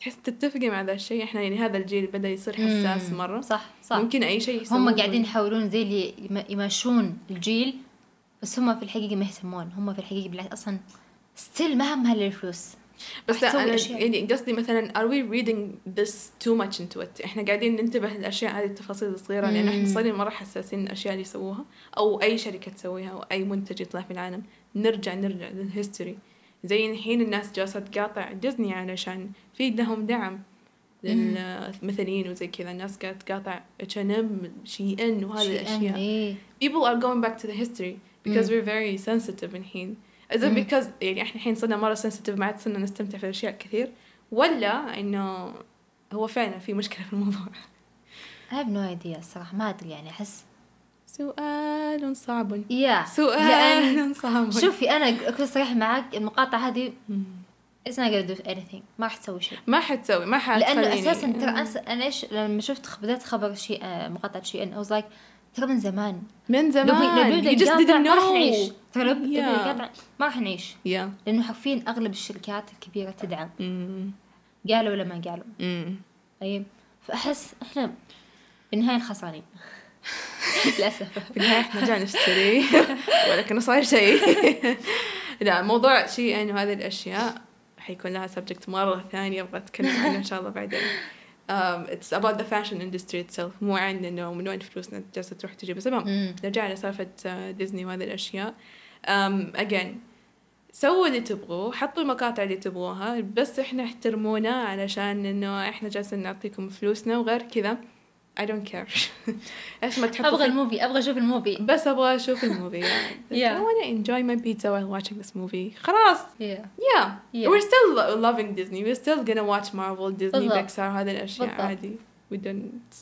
تحس تتفقي مع ذا الشيء. إحنا يعني هذا الجيل بدأ يصير حساس. مرة. صح صح. ممكن أي شيء هم قاعدين يحاولون زي اللي يم- يمشون الجيل. بس هم في الحقيقة ما يهتمون هم في الحقيقة بالعكس أصلا still ما همها الفلوس بس لا أشياء. يعني قصدي مثلا are we reading this too much into it إحنا قاعدين ننتبه للأشياء هذه التفاصيل الصغيرة لأن إحنا. صايرين مرة حساسين الأشياء اللي يسووها أو أي شركة تسويها أو أي منتج يطلع في العالم. نرجع نرجع لل history زي الحين الناس جالسة تقاطع ديزني علشان في لهم دعم للمثليين وزي كذا. الناس قاعدة تقاطع H&M SHEIN وهذه الأشياء. إيه. people are going back to the history. Because مم. we're very sensitive الحين is it مم. because يعني إحنا الحين صرنا مرة sensitive ما عاد صرنا نستمتع في اشياء كثير؟ ولا إنه هو فعلا في مشكلة في الموضوع؟ I have no idea الصراحة ما أدري يعني أحس سؤال صعب. يا لأن سؤال صعب. شوفي أنا أكون صريحة معاك المقاطعة هذه it's not gonna do anything ما راح تسوي شيء. ما حتسوي ما حتخليني لأنه أساسا ترى أنا أنا إيش لما شفت بدأت خبر شيء آه، مقاطعة شيء إن I was like ترى من زمان. من زمان. لو just didn't ما راح نعيش. ترى لو Yeah. ما راح نعيش. Yeah. لأنه حرفيا أغلب الشركات الكبيرة تدعم. مم. قالوا ولا ما قالوا؟ مم. طيب. فأحس إحنا بالنهاية الخسرانين *laughs* للأسف. في النهاية إحنا جاي نشتري. ولكن صاير شيء. *laughs* لا موضوع شيء انه هذه الأشياء حيكون لها سبجكت مرة ثانية أبغى اتكلم عنه إن شاء الله بعدين. Um, it's about the fashion industry itself. مو عن انه من وين فلوسنا جالسة تروح تجي. بس المهم. نرجع لسالفة آه، ديزني وهذه الأشياء. Um, again سووا اللي تبغوه حطوا المقاطع اللي تبغوها بس إحنا احترمونا علشان إنه إحنا جالسين نعطيكم فلوسنا وغير كذا. I don't care إيش ما تحطوا أبغى في ال movie أبغى أشوف ال movie بس أبغى أشوف الموفي *laughs* yeah. Yeah. I want to enjoy my pizza while watching this movie خلاص yeah. yeah. Yeah. we're still lo- loving Disney we're still gonna watch Marvel Disney بالضبط. بيكسار هذه الأشياء بالضبط. عادي we don't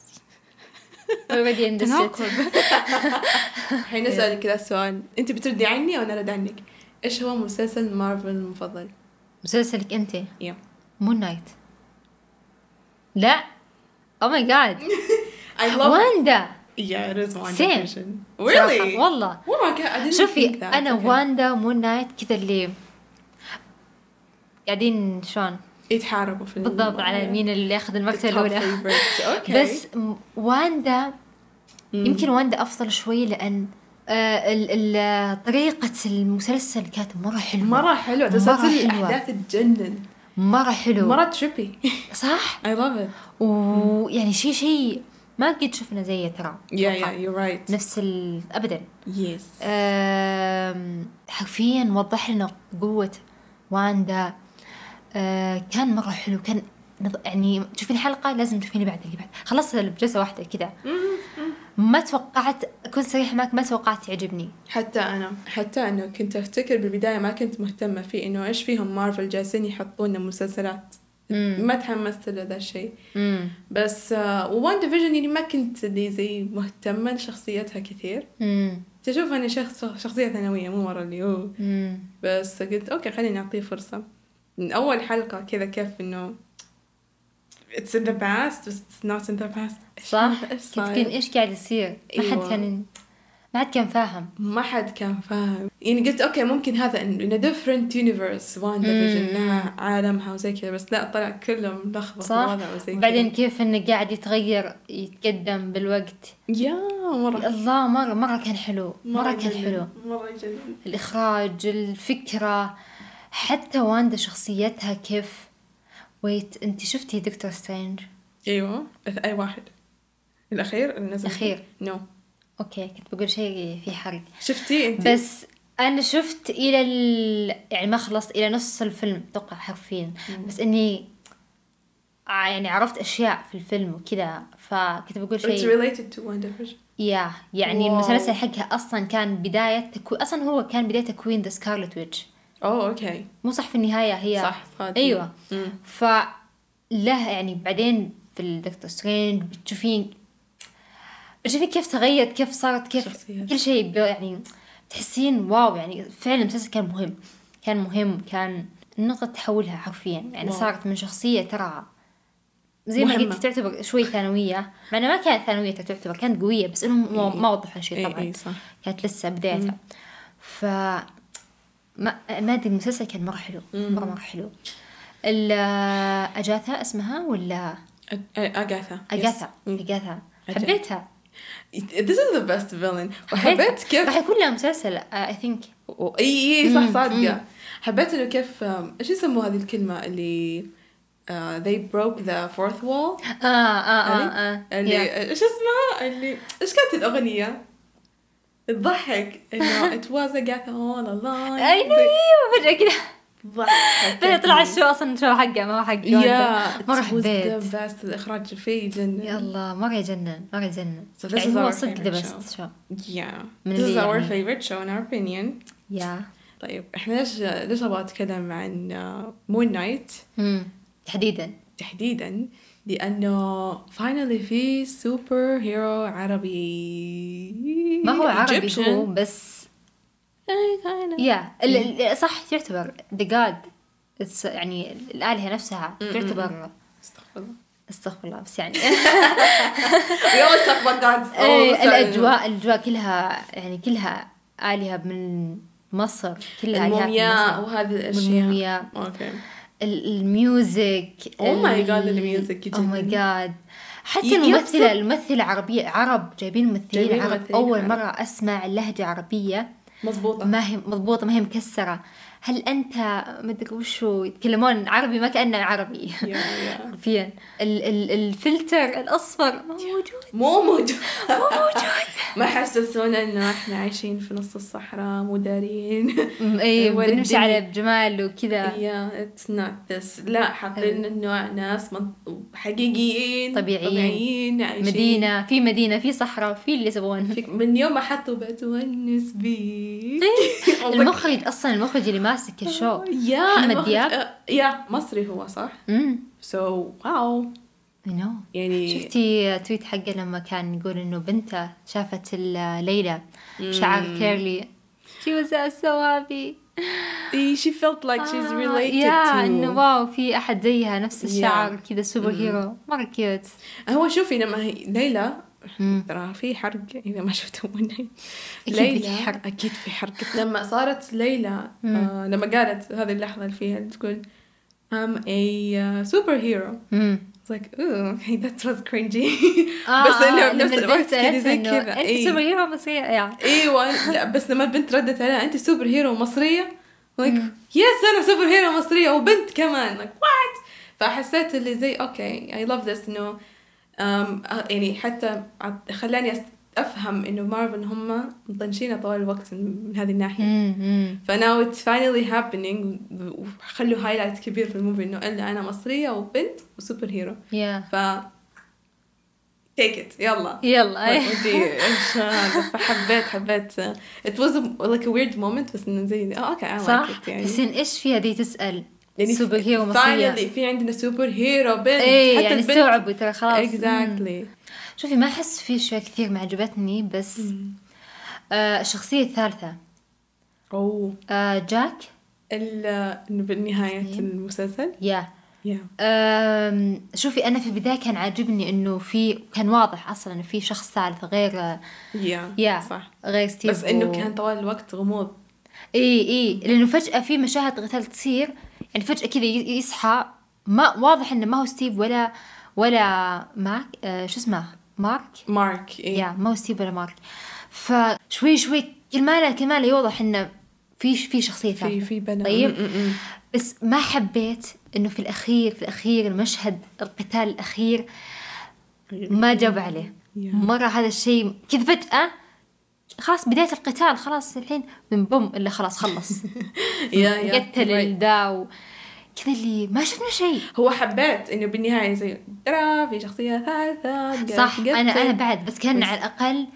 already in *laughs* this shit تناقض *laughs* الحين نسألك كذا السؤال أنت بتردي عني وأنا أرد عنك إيش هو مسلسل مارفل المفضل؟ مسلسلك أنت yeah. مون نايت لا Oh أو ماي جاد I love واندا yeah it is one Same. version صراحة، really? والله oh my god I didn't شوفي think that. أنا Okay. واندا مون نايت كذا اللي قاعدين شلون؟ يتحاربوا في بالضبط على مين اللي ياخذ المرتبه الأولى. okay *laughs* بس م- واندا يمكن واندا أفضل شوي لأن آه ال- ال- طريقة المسلسل كانت مرة حلوة. مرة حلوة. تسلسل حلوة. الأحداث تجنن مرة حلو. مرة trippy صح؟ I love it. ويعني شيء شيء ما قد شفنا زيه ترى. Yeah أتوقع. yeah you're right. نفس ال... ابدا. Yes. آم، حرفيا وضح لنا قوة واندا. آه، كان مرة حلو كان يعني تشوفين حلقة لازم تشوفين اللي بعد اللي بعد. خلصت بجلسة واحدة كذا. ما توقعت أكون صريحة معك ما توقعت يعجبني. حتى أنا حتى أنه كنت أفتكر بالبداية ما كنت مهتمة فيه إنه إيش فيهم مارفل جالسين يحطون مسلسلات. ما تحمست لهذا الشيء. بس وان ديفيجن يعني ما كنت اللي زي مهتمة لشخصيتها كثير. تشوف أني شخص شخصية ثانوية مو مرة اللي هو. بس قلت okay خليني نعطيه فرصة. من أول حلقة كذا كيف إنه it's in the past بس it's not in the past. صح؟ كنت إيش قاعد يصير؟ ما حد أيوة. كان ما حد كان فاهم. ما حد كان فاهم. يعني قلت okay ممكن هذا in a different universe WandaVision مم. لها عالمها وزي كذا بس لا طلع كله ملخبط صح. وبعدين كيف إنه قاعد يتغير يتقدم بالوقت. يا مرة. الله مرة مرة كان حلو. مرة كان جنن. حلو. مرة جنن الإخراج الفكرة حتى واندا شخصيتها كيف. wait أنت شفتي Doctor Strange أيوه أي واحد. الأخير اللي نزل الأخير. no okay كنت بقول شيء في حرق. شفتي انت بس أنا شفت إلى ال... يعني ما خلصت إلى نص الفيلم أتوقع حرفيا. بس إني يعني عرفت أشياء في الفيلم وكذا فكنت بقول it's شيء related to yeah يعني wow. المسلسل حقها أصلا كان بداية تكو... أصلا هو كان بداية تكوين the Scarlet Witch oh okay مو صح في النهاية هي صح صادق أيوة. مم. فله يعني بعدين في ال Doctor Strange بتشوفين بتشوفين كيف تغيرت كيف صارت كيف شخصيات. كل شيء يعني تحسين wow يعني فعلا المسلسل كان مهم كان مهم كان نقطة تحولها حرفيا. يعني wow. صارت من شخصية ترى زي ما. قلت تعتبر شوي ثانوية. مع انها ما كانت ثانوية تعتبر كانت قوية بس انهم ما- ما وضحوا شيء اي طبعا. اي صح. كانت لسه بدايتها. ف ما ما أدري المسلسل كان مرة حلو مرة مرة حلو. أجاثا اسمها ولا؟ أجاثا. أجاثا. أجاثا. حبيتها. This is the best villain. وحبيت. كيف راح يكون لها مسلسل اي ثينك اي اي صح مم، صادقة. حبيت إنه كيف إيش يسموا هذه الكلمة اللي uh, they broke the fourth wall آه آه آه آه اللي Yeah. إيش اسمها؟ اللي إيش كانت الأغنية؟ تضحك إنه *laughs* it was Agatha all along I know أيوه فجأة كذا فجأة طلع ال show أصلا show حقه ما هو حق يا. مرة حبيت best الإخراج فيه جنن. يلا مرة يجنن مرة يجنن. So this يعني هو صدق the best show yeah. من this is our يعني- favorite show in our opinion. yeah طيب إحنا ليش ليش أبغى أتكلم عن Moon Knight تحديدا. تحديدا لأنه finally في superhero عربي. ما هو عربي Egyptian. هو بس. yeah ال- ال- صح تعتبر the god يعني الآلهة نفسها تعتبر استغفر الله. استغفر الله بس يعني. *laughs* We always talk about gods all إيه، the time. الأجواء الأجواء كلها يعني كلها آلهة من مصر كلها المومياء مصر. وهذه الأشياء. والمومياء okay ال- ال music Oh my God، الميوزك أو ماي. جاد حتى يفصل. الممثلة عربية عرب جايبين ممثلين عرب. ممثلين أول عرب. مرة أسمع مضبوطة ما هي مضبوطة ما هي مكسرة هل أنت مدري وشو يتكلمون؟ عربي ما كأنه عربي. يا يا. حرفيا. ال- ال- الفلتر الأصفر ما هو موجود. مو موجود. *laughs* مو موجود. ما حسسونا إنه إحنا عايشين في نص الصحراء مو دارين اي *laughs* بنمشي؟ على بجمال وكذا. yeah it's not this لا حاطين إنه ناس حقيقيين طبيعيين. طبيعيين عايشين. مدينة في مدينة في صحراء في اللي يسوون. من يوم ما حطوا بتونس بيك *laughs* المخرج أصلا المخرج اللي ماسك ال show يا محمد دياب؟ آه، yeah مصري هو صح؟ امم so wow I know. يعني شفتي tweet حقه لما كان يقول إنه بنته شافت ليلى شعر curly she was so happy she felt like she's آه، related to إنه wow في أحد زيها نفس الشعر Yeah. كذا superhero مرة cute هو شوفي لما هي ليلى. ترى في حرق إذا ما شفتوا *laughs* مني. أكيد في حرق. أكيد في حرق. لما صارت ليلى آه لما قالت هذه اللحظة اللي فيها تقول I'm a uh, superhero. امم It's like ooh okay that was cringy. آه *laughs* بس إنه آه، بنفس الوقت كذا زي كذا. أنت إيه. superhero مصرية؟ yeah إيوه *laughs* لا بس لما البنت ردت عليها أنت superhero مصريه like yes أنا superhero مصرية وبنت كمان. Like what? فحسيت اللي زي okay I love this. إنه آه، يعني حتى خلاني أفهم إنه مارفل هم مطنشين طوال الوقت من هذه الناحية. ف now it's finally happening وخلوا highlight كبير في ال movie إنه الا أنا مصرية وبنت و superhero yeah ف take it يلا. يلا. *laughs* ودي إيش فحبيت حبيت. It was a, like a weird moment بس إنه زي آه okay صح like it يعني. تحسين إيش فيها دي تسأل؟ يعني superhero مصرية في عندنا superhero بنت. إيه حتى يعني البنت استوعبوا ترى خلاص. مم. exactly شوفي ما أحس في اشياء كثير ما عجبتني بس آه الشخصية الثالثة. أوه. آه جاك. بالنهاية. المسلسل؟ yeah yeah um، شوفي أنا في البداية كان عاجبني إنه في كان واضح أصلا إنه في شخص ثالث غير yeah yeah صح. غير ستيف بس إنه و- كان طوال الوقت غموض. اي اي لأنه فجأة في مشاهد قتال تصير يعني فجأة كذا يصحى ما واضح إنه ما هو ستيف ولا ولا مارك آه شو اسمه مارك مارك إيه. يا ما هو ستيف ولا مارك فشوي شوي كل ما له كل ما له يوضح إنه في في شخصية في ثالثه في بنا طيب. م- م- م. بس ما حبيت إنه في الأخير في الأخير المشهد القتال الأخير ما جاب عليه يا. مرة هذا الشيء كذا فجأة خلاص بداية القتال خلاص الحين من بوم إلا خلاص خلص *laughs* يا يا قتل. الدا و... كذا اللي ما شفنا شيء هو حبيت إنه بالنهاية زي ترى في شخصية ثالثة صح. أنا أنا بعد بس كأن بس- على الأقل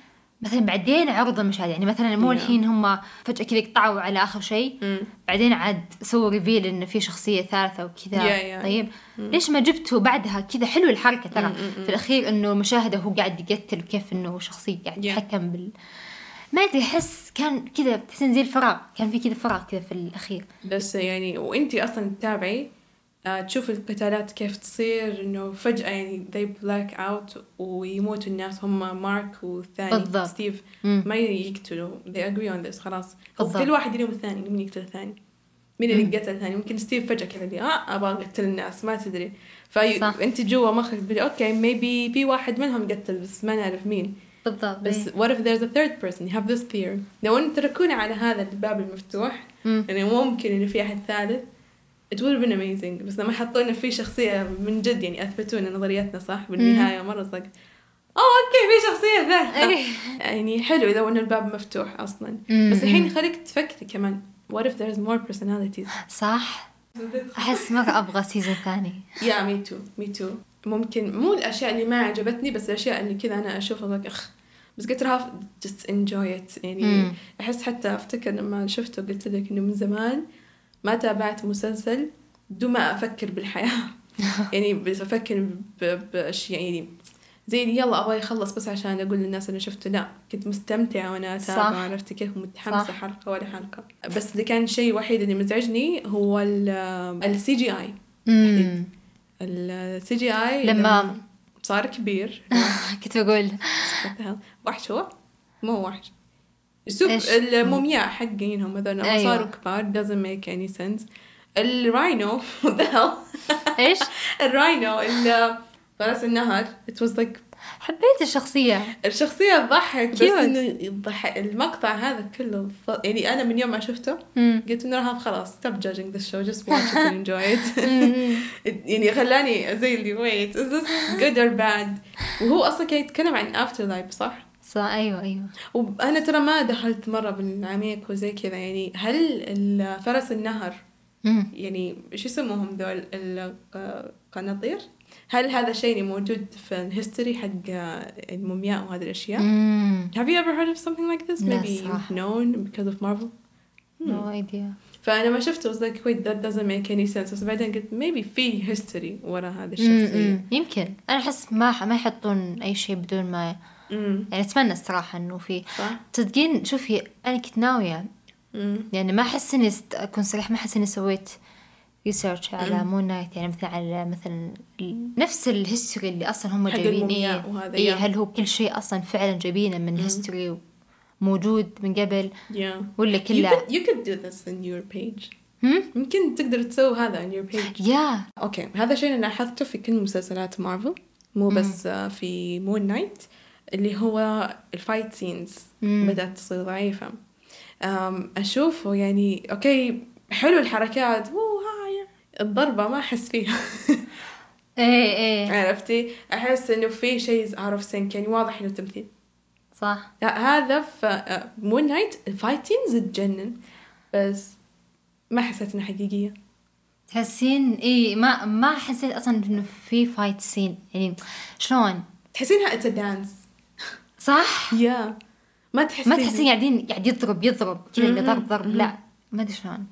مثلا بعدين عرض المشاهد يعني مثلا مو. الحين هم فجأة كذا قطعوا على آخر شيء مم. بعدين عاد سووا ريفيل إنه في شخصية ثالثة وكذا. طيب ليش ما جبته بعدها كذا حلو الحركة ترى في الأخير إنه المشاهدة هو قاعد يقتل كيف إنه شخصية قاعد. يتحكم بال ما أدري أحس كان كذا تحسين زي الفراغ كان في كذا فراغ كذا في الأخير بس يعني وأنتي أصلا تتابعي آه تشوف القتالات كيف تصير إنه فجأة يعني they black out ويموتوا الناس هم مارك والثاني بالضبط. ستيف مم. ما يقتلوا they agree on this خلاص بالضبط. وكل واحد يلوم الثاني مين يقتل الثاني مين اللي قتل الثاني ممكن ستيف فجأة كذا اللي آه أبغى أقتل الناس ما تدري. فانت جوا مخك تقولي okay maybe في واحد منهم قتل بس ما نعرف مين بالضبط. بس إيه. what if there's a third person? You have this fear. لو انت تركوني على هذا الباب المفتوح مم. يعني ممكن إنه في أحد ثالث. It would have been amazing. بس لما حطونا في شخصية من جد يعني اثبتوا ان نظريتنا صح؟ بالنهاية مرة صدق. أوه okay في شخصية ثالثة. إيه. يعني حلو إذا ان الباب مفتوح أصلا. مم. بس الحين يخليك تفكري كمان. What if there's more personalities? صح. أحس مرة أبغى season ثاني. yeah me too me too ممكن مو الأشياء اللي ما عجبتني بس الأشياء اللي كذا أنا أشوفها like أخ بس قلت لها just enjoy it يعني مم. أحس حتى أفتكر لما شفته قلت لك إنه من زمان ما تابعت مسلسل بدون ما أفكر بالحياة *laughs* يعني بس أفكر ب- باشياء يعني زي اللي يلا أبغى يخلص بس عشان أقول للناس أنا شفته لا كنت مستمتعة وأنا. اتابع عرفتي كيف متحمسة صح. حلقة ولا حلقة بس اللي كان الشيء الوحيد اللي مزعجني هو السي جي اي. السي جي اي لما صار كبير. *laughs* كنت بقول. وحش هو مو وحش السوب؟ المومياء حقينهم هذول. أيوة. صاروا كبار. Doesn't make any sense. الراينو what the hell إيش؟ *laughs* الراينو راس النهر it was like حبيت الشخصية الشخصية تضحك بس. إنه يضحك المقطع هذا كله ف... يعني أنا من يوم ما شفته مم. قلت إنه رهاب خلاص stop judging this show just watch it and enjoy it. *laughs* يعني خلاني زي اللي wait is this good or bad وهو أصلا كان يتكلم عن after life صح؟ صح أيوة أيوة وأنا ترى ما دخلت مرة بالعميق وزي كذا يعني هل فرس النهر مم. يعني إيش يسموهم ذول القناطير هل هذا الشيء اللي موجود في الهيستوري حق المومياء وهذه الأشياء؟ مم. have you ever heard of something like this? maybe you've صراحة. known because of Marvel? No idea. فأنا ما شفته was like wait that doesn't make any sense. بس بعدين قلت maybe في history ورا هذه. الشخصيه مم. يمكن. أنا أحس ما ما يحطون أي شيء بدون ما امم يعني أتمنى الصراحة إنه في. صح. تصدقين شوفي أنا كنت ناوية امم يعني ما أحس إني است- أكون صريح ما أحس إني سويت research *clears throat* على Moon Knight يعني مثلا على مثلا نفس ال history اللي أصلا هم حق جايبين المومياء إيه, وهذا، إيه yeah. هل هو كل شيء أصلا فعلا جايبينه من history موجود من قبل؟ Yeah. ولا you كله could, you could do this in your page. هم؟ يمكن تقدر تسوي هذا on your page. *laughs* yeah okay هذا شيء أنا لاحظته في كل مسلسلات مارفل مو بس آه، في مون نايت اللي هو ال fight scenes مم. بدأت تصير ضعيفة. أشوفه يعني okay حلو الحركات. أوه هاي الضربة ما أحس فيها. *laughs* إيه إيه. عرفتي؟ أحس إنه في شيء out of sync يعني واضح إنه تمثيل. صح. لا هذا في مون نايت ال fight scenes تجنن بس ما حسيت إنها حقيقية. تحسين إيه ما ما حسيت أصلا إنه في fight scene يعني شلون؟ تحسينها it's dance صح؟ yeah ما تحسين. ما تحسين قاعدين قاعد يضرب يضرب. كذا اللي ضرب ضرب. لا ما أدري شلون.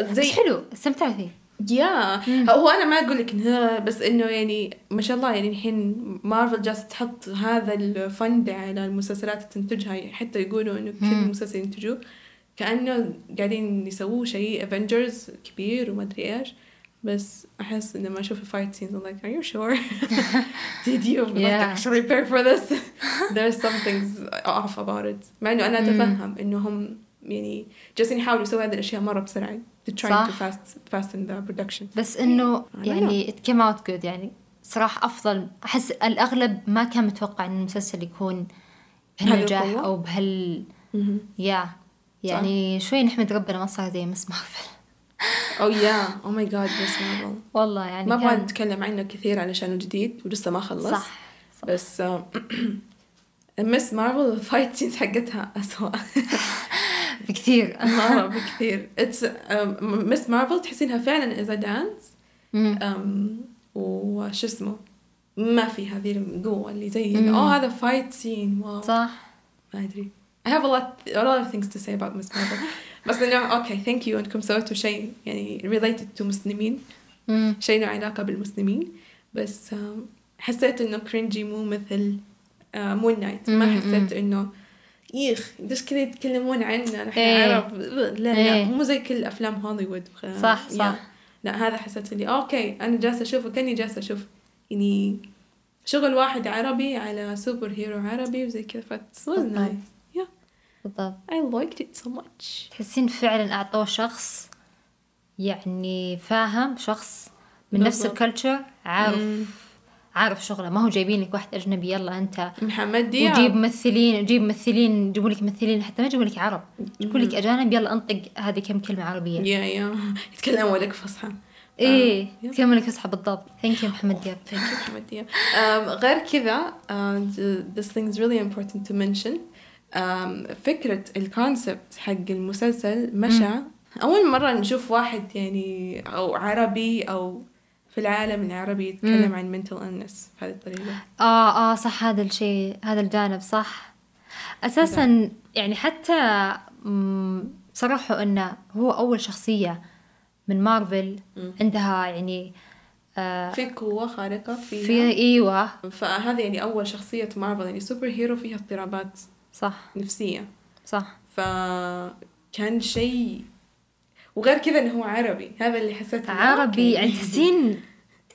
زي بس حلو استمتعت فيه. yeah هو أنا ما أقول لك إنه بس إنه يعني ما شاء الله يعني الحين مارفل جالسه تحط هذا ال fund على المسلسلات اللي تنتجها حتى يقولوا إنه كل. مسلسل ينتجوه. كأنه قاعدين يسووا شيء افنجرز كبير وما أدري إيش. بس أحس إنه ما أشوف ال fight scenes I'm like are you sure? *laughs* Did you like Yeah. actually prepare for this? *laughs* There's some things off about it. مع إنه أنا أتفهم انهم يعني جالسين يحاولوا يسووا هذه الأشياء مرة بسرعة. They're trying صح. to fast fasten the production. بس إنه يعني it came out good. يعني صراحة أفضل. أحس الأغلب ما كان متوقع إن المسلسل يكون بهالنجاح؟ أو بهال yeah يعني شوي نحمد ربنا ما صار زي مس مارفل oh yeah oh my God بس مارفل والله يعني ما أبغى نتكلم عنه كثير علشانه جديد ولسه ما خلص. صح, صح. بس مس مارفل ال fight scenes حقتها أسوأ. *laughs* *laughs* بكثير مرة بكثير it's مس مارفل تحسينها فعلا as dance مم. وش اسمه؟ ما في هذه القوة اللي زي. oh هذا fight scene wow. صح. ما أدري. I have a lot a lot of things to say about Miss Marvel. *laughs* بس إنه okay thank you. إنكم سويتوا شيء يعني related to مسلمين. شيء له علاقة بالمسلمين. بس آم، حسيت إنه cringy مو مثل مون نايت ما حسيت إنه يخ ليش كذا يتكلمون عنا نحن إيه. عرب لا لا إيه. مو زي كل أفلام هوليوود خ- صح، yeah. صح. لا هذا حسيت لي okay أنا جالسة أشوفه كأني جالسة أشوف يعني شغل واحد عربي على superhero عربي وزي كذا ف it was بالضبط. I liked it so much تحسين فعلا أعطوه شخص يعني فاهم شخص من نفس بالضبط. ال culture عارف. عارف شغلة ما هو جايبين لك واحد أجنبي يلا أنت. محمد دياب. وجيب ممثلين جيب ممثلين يجيبوا لك ممثلين حتى ما يجيبوا لك عرب. يجيبوا لك أجانب يلا أنطق هذه كم كلمة عربية. yeah yeah. يتكلموا لك فصحى. إيه آه. تكلم لك فصحى بالضبط. thank you محمد دياب. Thank you محمد دياب. غير كذا uh, this thing is really important to mention. um, فكرة ال concept حق المسلسل مشى. أول مرة نشوف واحد يعني أو عربي أو في العالم العربي يتكلم مم. عن mental illness بهذه الطريقة. آه آه صح هذا الشيء هذا الجانب صح. أساسا يعني حتى صرحوا إنه هو أول شخصية من مارفل مم. عندها يعني آه في قوة خارقة فيها. في إيوه. فهذه يعني أول شخصية مارفل يعني سوبر هيرو فيها اضطرابات صح. نفسية. صح. فكان شيء وغير كذا إنه هو عربي. هذا اللي حسيت عربي. يعني تحسين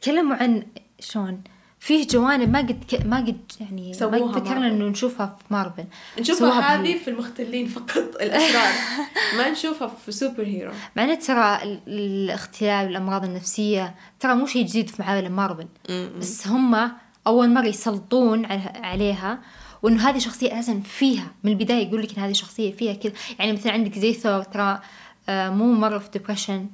تكلموا عن شلون؟ فيه جوانب ما قد ك... ما قد يعني ما قد فكرنا. إنه نشوفها في مارفل. نشوفها هذه في المختلين فقط الأشرار. *laughs* ما نشوفها في superhero مع ترى ال- الاختلال الأمراض النفسية ترى مو شيء جديد في عالم مارفل. بس هم أول مرة يسلطون عليها وإنه هذه شخصية أساسا فيها. من البداية يقول لك إن هذه شخصية فيها كذا. يعني مثلا عندك زي ثور ترى مو مرة في depression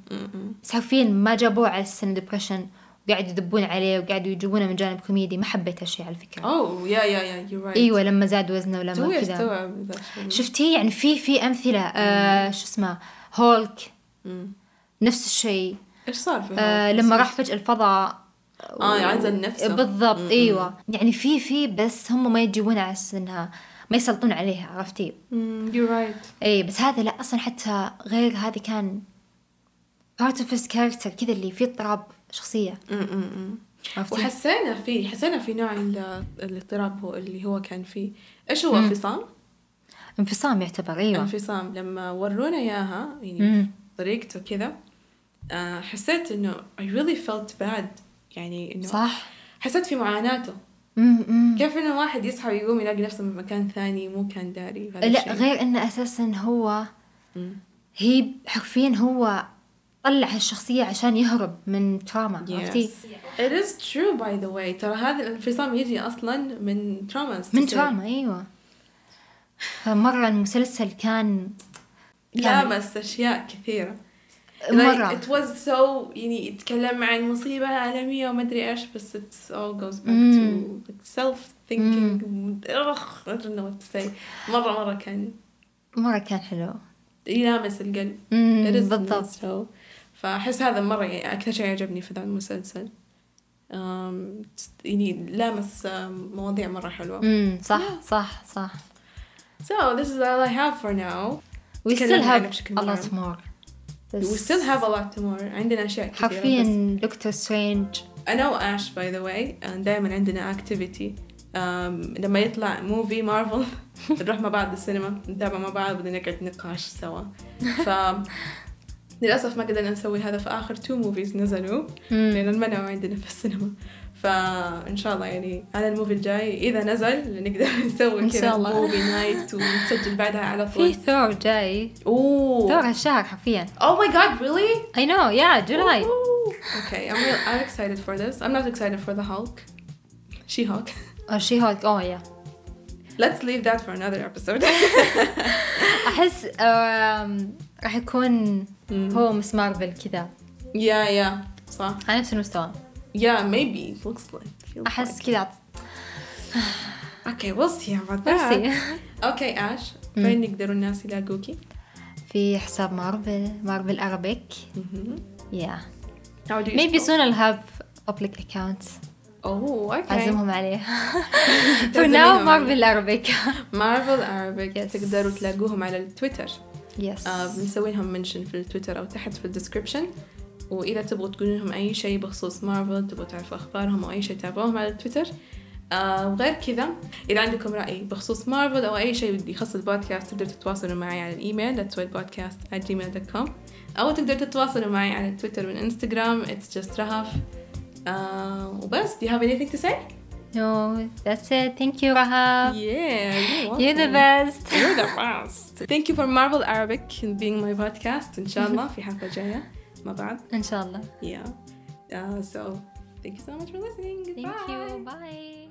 بس حرفيا ما جابوه على أساس depression وقاعد يدبون عليه وقاعدوا يجيبونه من جانب كوميدي. ما حبيت هالشيء على فكرة. oh yeah yeah yeah you're right إيوه لما زاد وزنه ولما كذا. شفتي يعني في في أمثلة. آه شو اسمه؟ هولك. مم. نفس الشيء. إيش صار في آه؟ لما راح فجأة الفضاء آه يعزل نفسه. بالضبط مم. إيوه. يعني في في بس هم ما يجيبون على أساس انها ما يسلطون عليها عرفتي you're right إيه بس هذا لا أصلا حتى غير هذا كان part of his character كذا اللي فيه اضطراب شخصية عرفتي؟ وحسينا فيه حسينا في نوع ال- الاضطراب هو اللي هو كان فيه إيش هو. انفصام؟ انفصام يعتبر أيوه انفصام لما ورونا إياها يعني. طريقته كذا آه، حسيت إنه I really felt bad يعني إنه صح حسيت في معاناته. كيف إنه واحد يصحى ويقوم يلاقي نفسه في مكان ثاني مو كان داري لا الشيء. غير إنه أساسا هو. هي حرفيا هو طلع هالشخصية عشان يهرب من تراما عرفتي؟ Yes. It is true by the way ترى هذا الانفصام يجي أصلا من تراما من تراما أيوه فمرة المسلسل كان لامس أشياء كثيرة مرة. like it was so يعني يتكلم عن مصيبة عالمية وما أدري إيش بس it all goes back مم. to like self thinking ugh I don't know what to say. مرة مرة كان مرة كان حلو. يلامس القلب. مم، It is بالضبط. nice show. فأحس هذا مرة يعني أكثر شيء عجبني في ذا المسلسل. Um, يعني لامس um, مواضيع مرة حلوة. امم صح صح صح. So this is all I have for now. We still تكلمنا عنه have بشكل a عام. lot more. We still have a lot more عندنا أشياء كثيرة بس حرفيا دكتور سترينج أنا وآش by the way دائما عندنا activity لما يطلع movie مارفل نروح مع بعض السينما نتابع مع بعض بدنا نقعد نقاش سوا ف للأسف ما قدرنا نسوي هذا في آخر two movies نزلوا لأن المنعوا عندنا في السينما فإن شاء الله يعني على ال movie الجاي إذا نزل نقدر *laughs* نسوي كذا شاء الله. movie night ونسجل بعدها على في طول ثور جاي. أوه. ثور هالشهر حرفيا. Oh my god really I know يا جولاي Okay I'm real, I'm excited for this. I'm not excited for the Hulk. She-Hulk. أو شي هولك أوه يا Let's leave that for another episode. *laughs* أحس آم، راح يكون هو مس مارفل كذا. Yeah, yeah. صح. على نفس المستوى. Yeah, maybe. It looks like. Feels أحس like. كذا Okay, we'll see about that. نفسي *laughs* Okay, Ash. فين يقدروا الناس يلاقوكي؟ في حساب Marvel Marvel. Yeah how do you maybe soon I'll have public accounts oh okay عزمهم عليه *laughs* for now Marvel Arabic Marvel Arabic Yes. تقدروا تلاقوهم على ال Twitter yes آه بنسوي لهم mention في التويتر أو تحت في ال description وإذا تبغوا تقولوا لهم أي شيء بخصوص مارفل تبغوا تعرفوا أخبارهم أو أي شيء تابعوهم على التويتر آه وغير كذا إذا عندكم رأي بخصوص مارفل أو أي شيء يخص البودكاست تقدروا تتواصلوا معي على podcast at gmail.com أو تقدروا تتواصلوا معي على تويتر والإنستغرام it's just رهف آه وبس do you have anything to say? no that's it. Thank you Rahab Yeah, you're you're the best. You're the best. Thank you for Marvel Arabic and being my podcast إن شاء الله في حلقة جاية. my bad. Inshallah. Yeah. Uh, so thank you so much for listening. Thank Bye. you. Bye.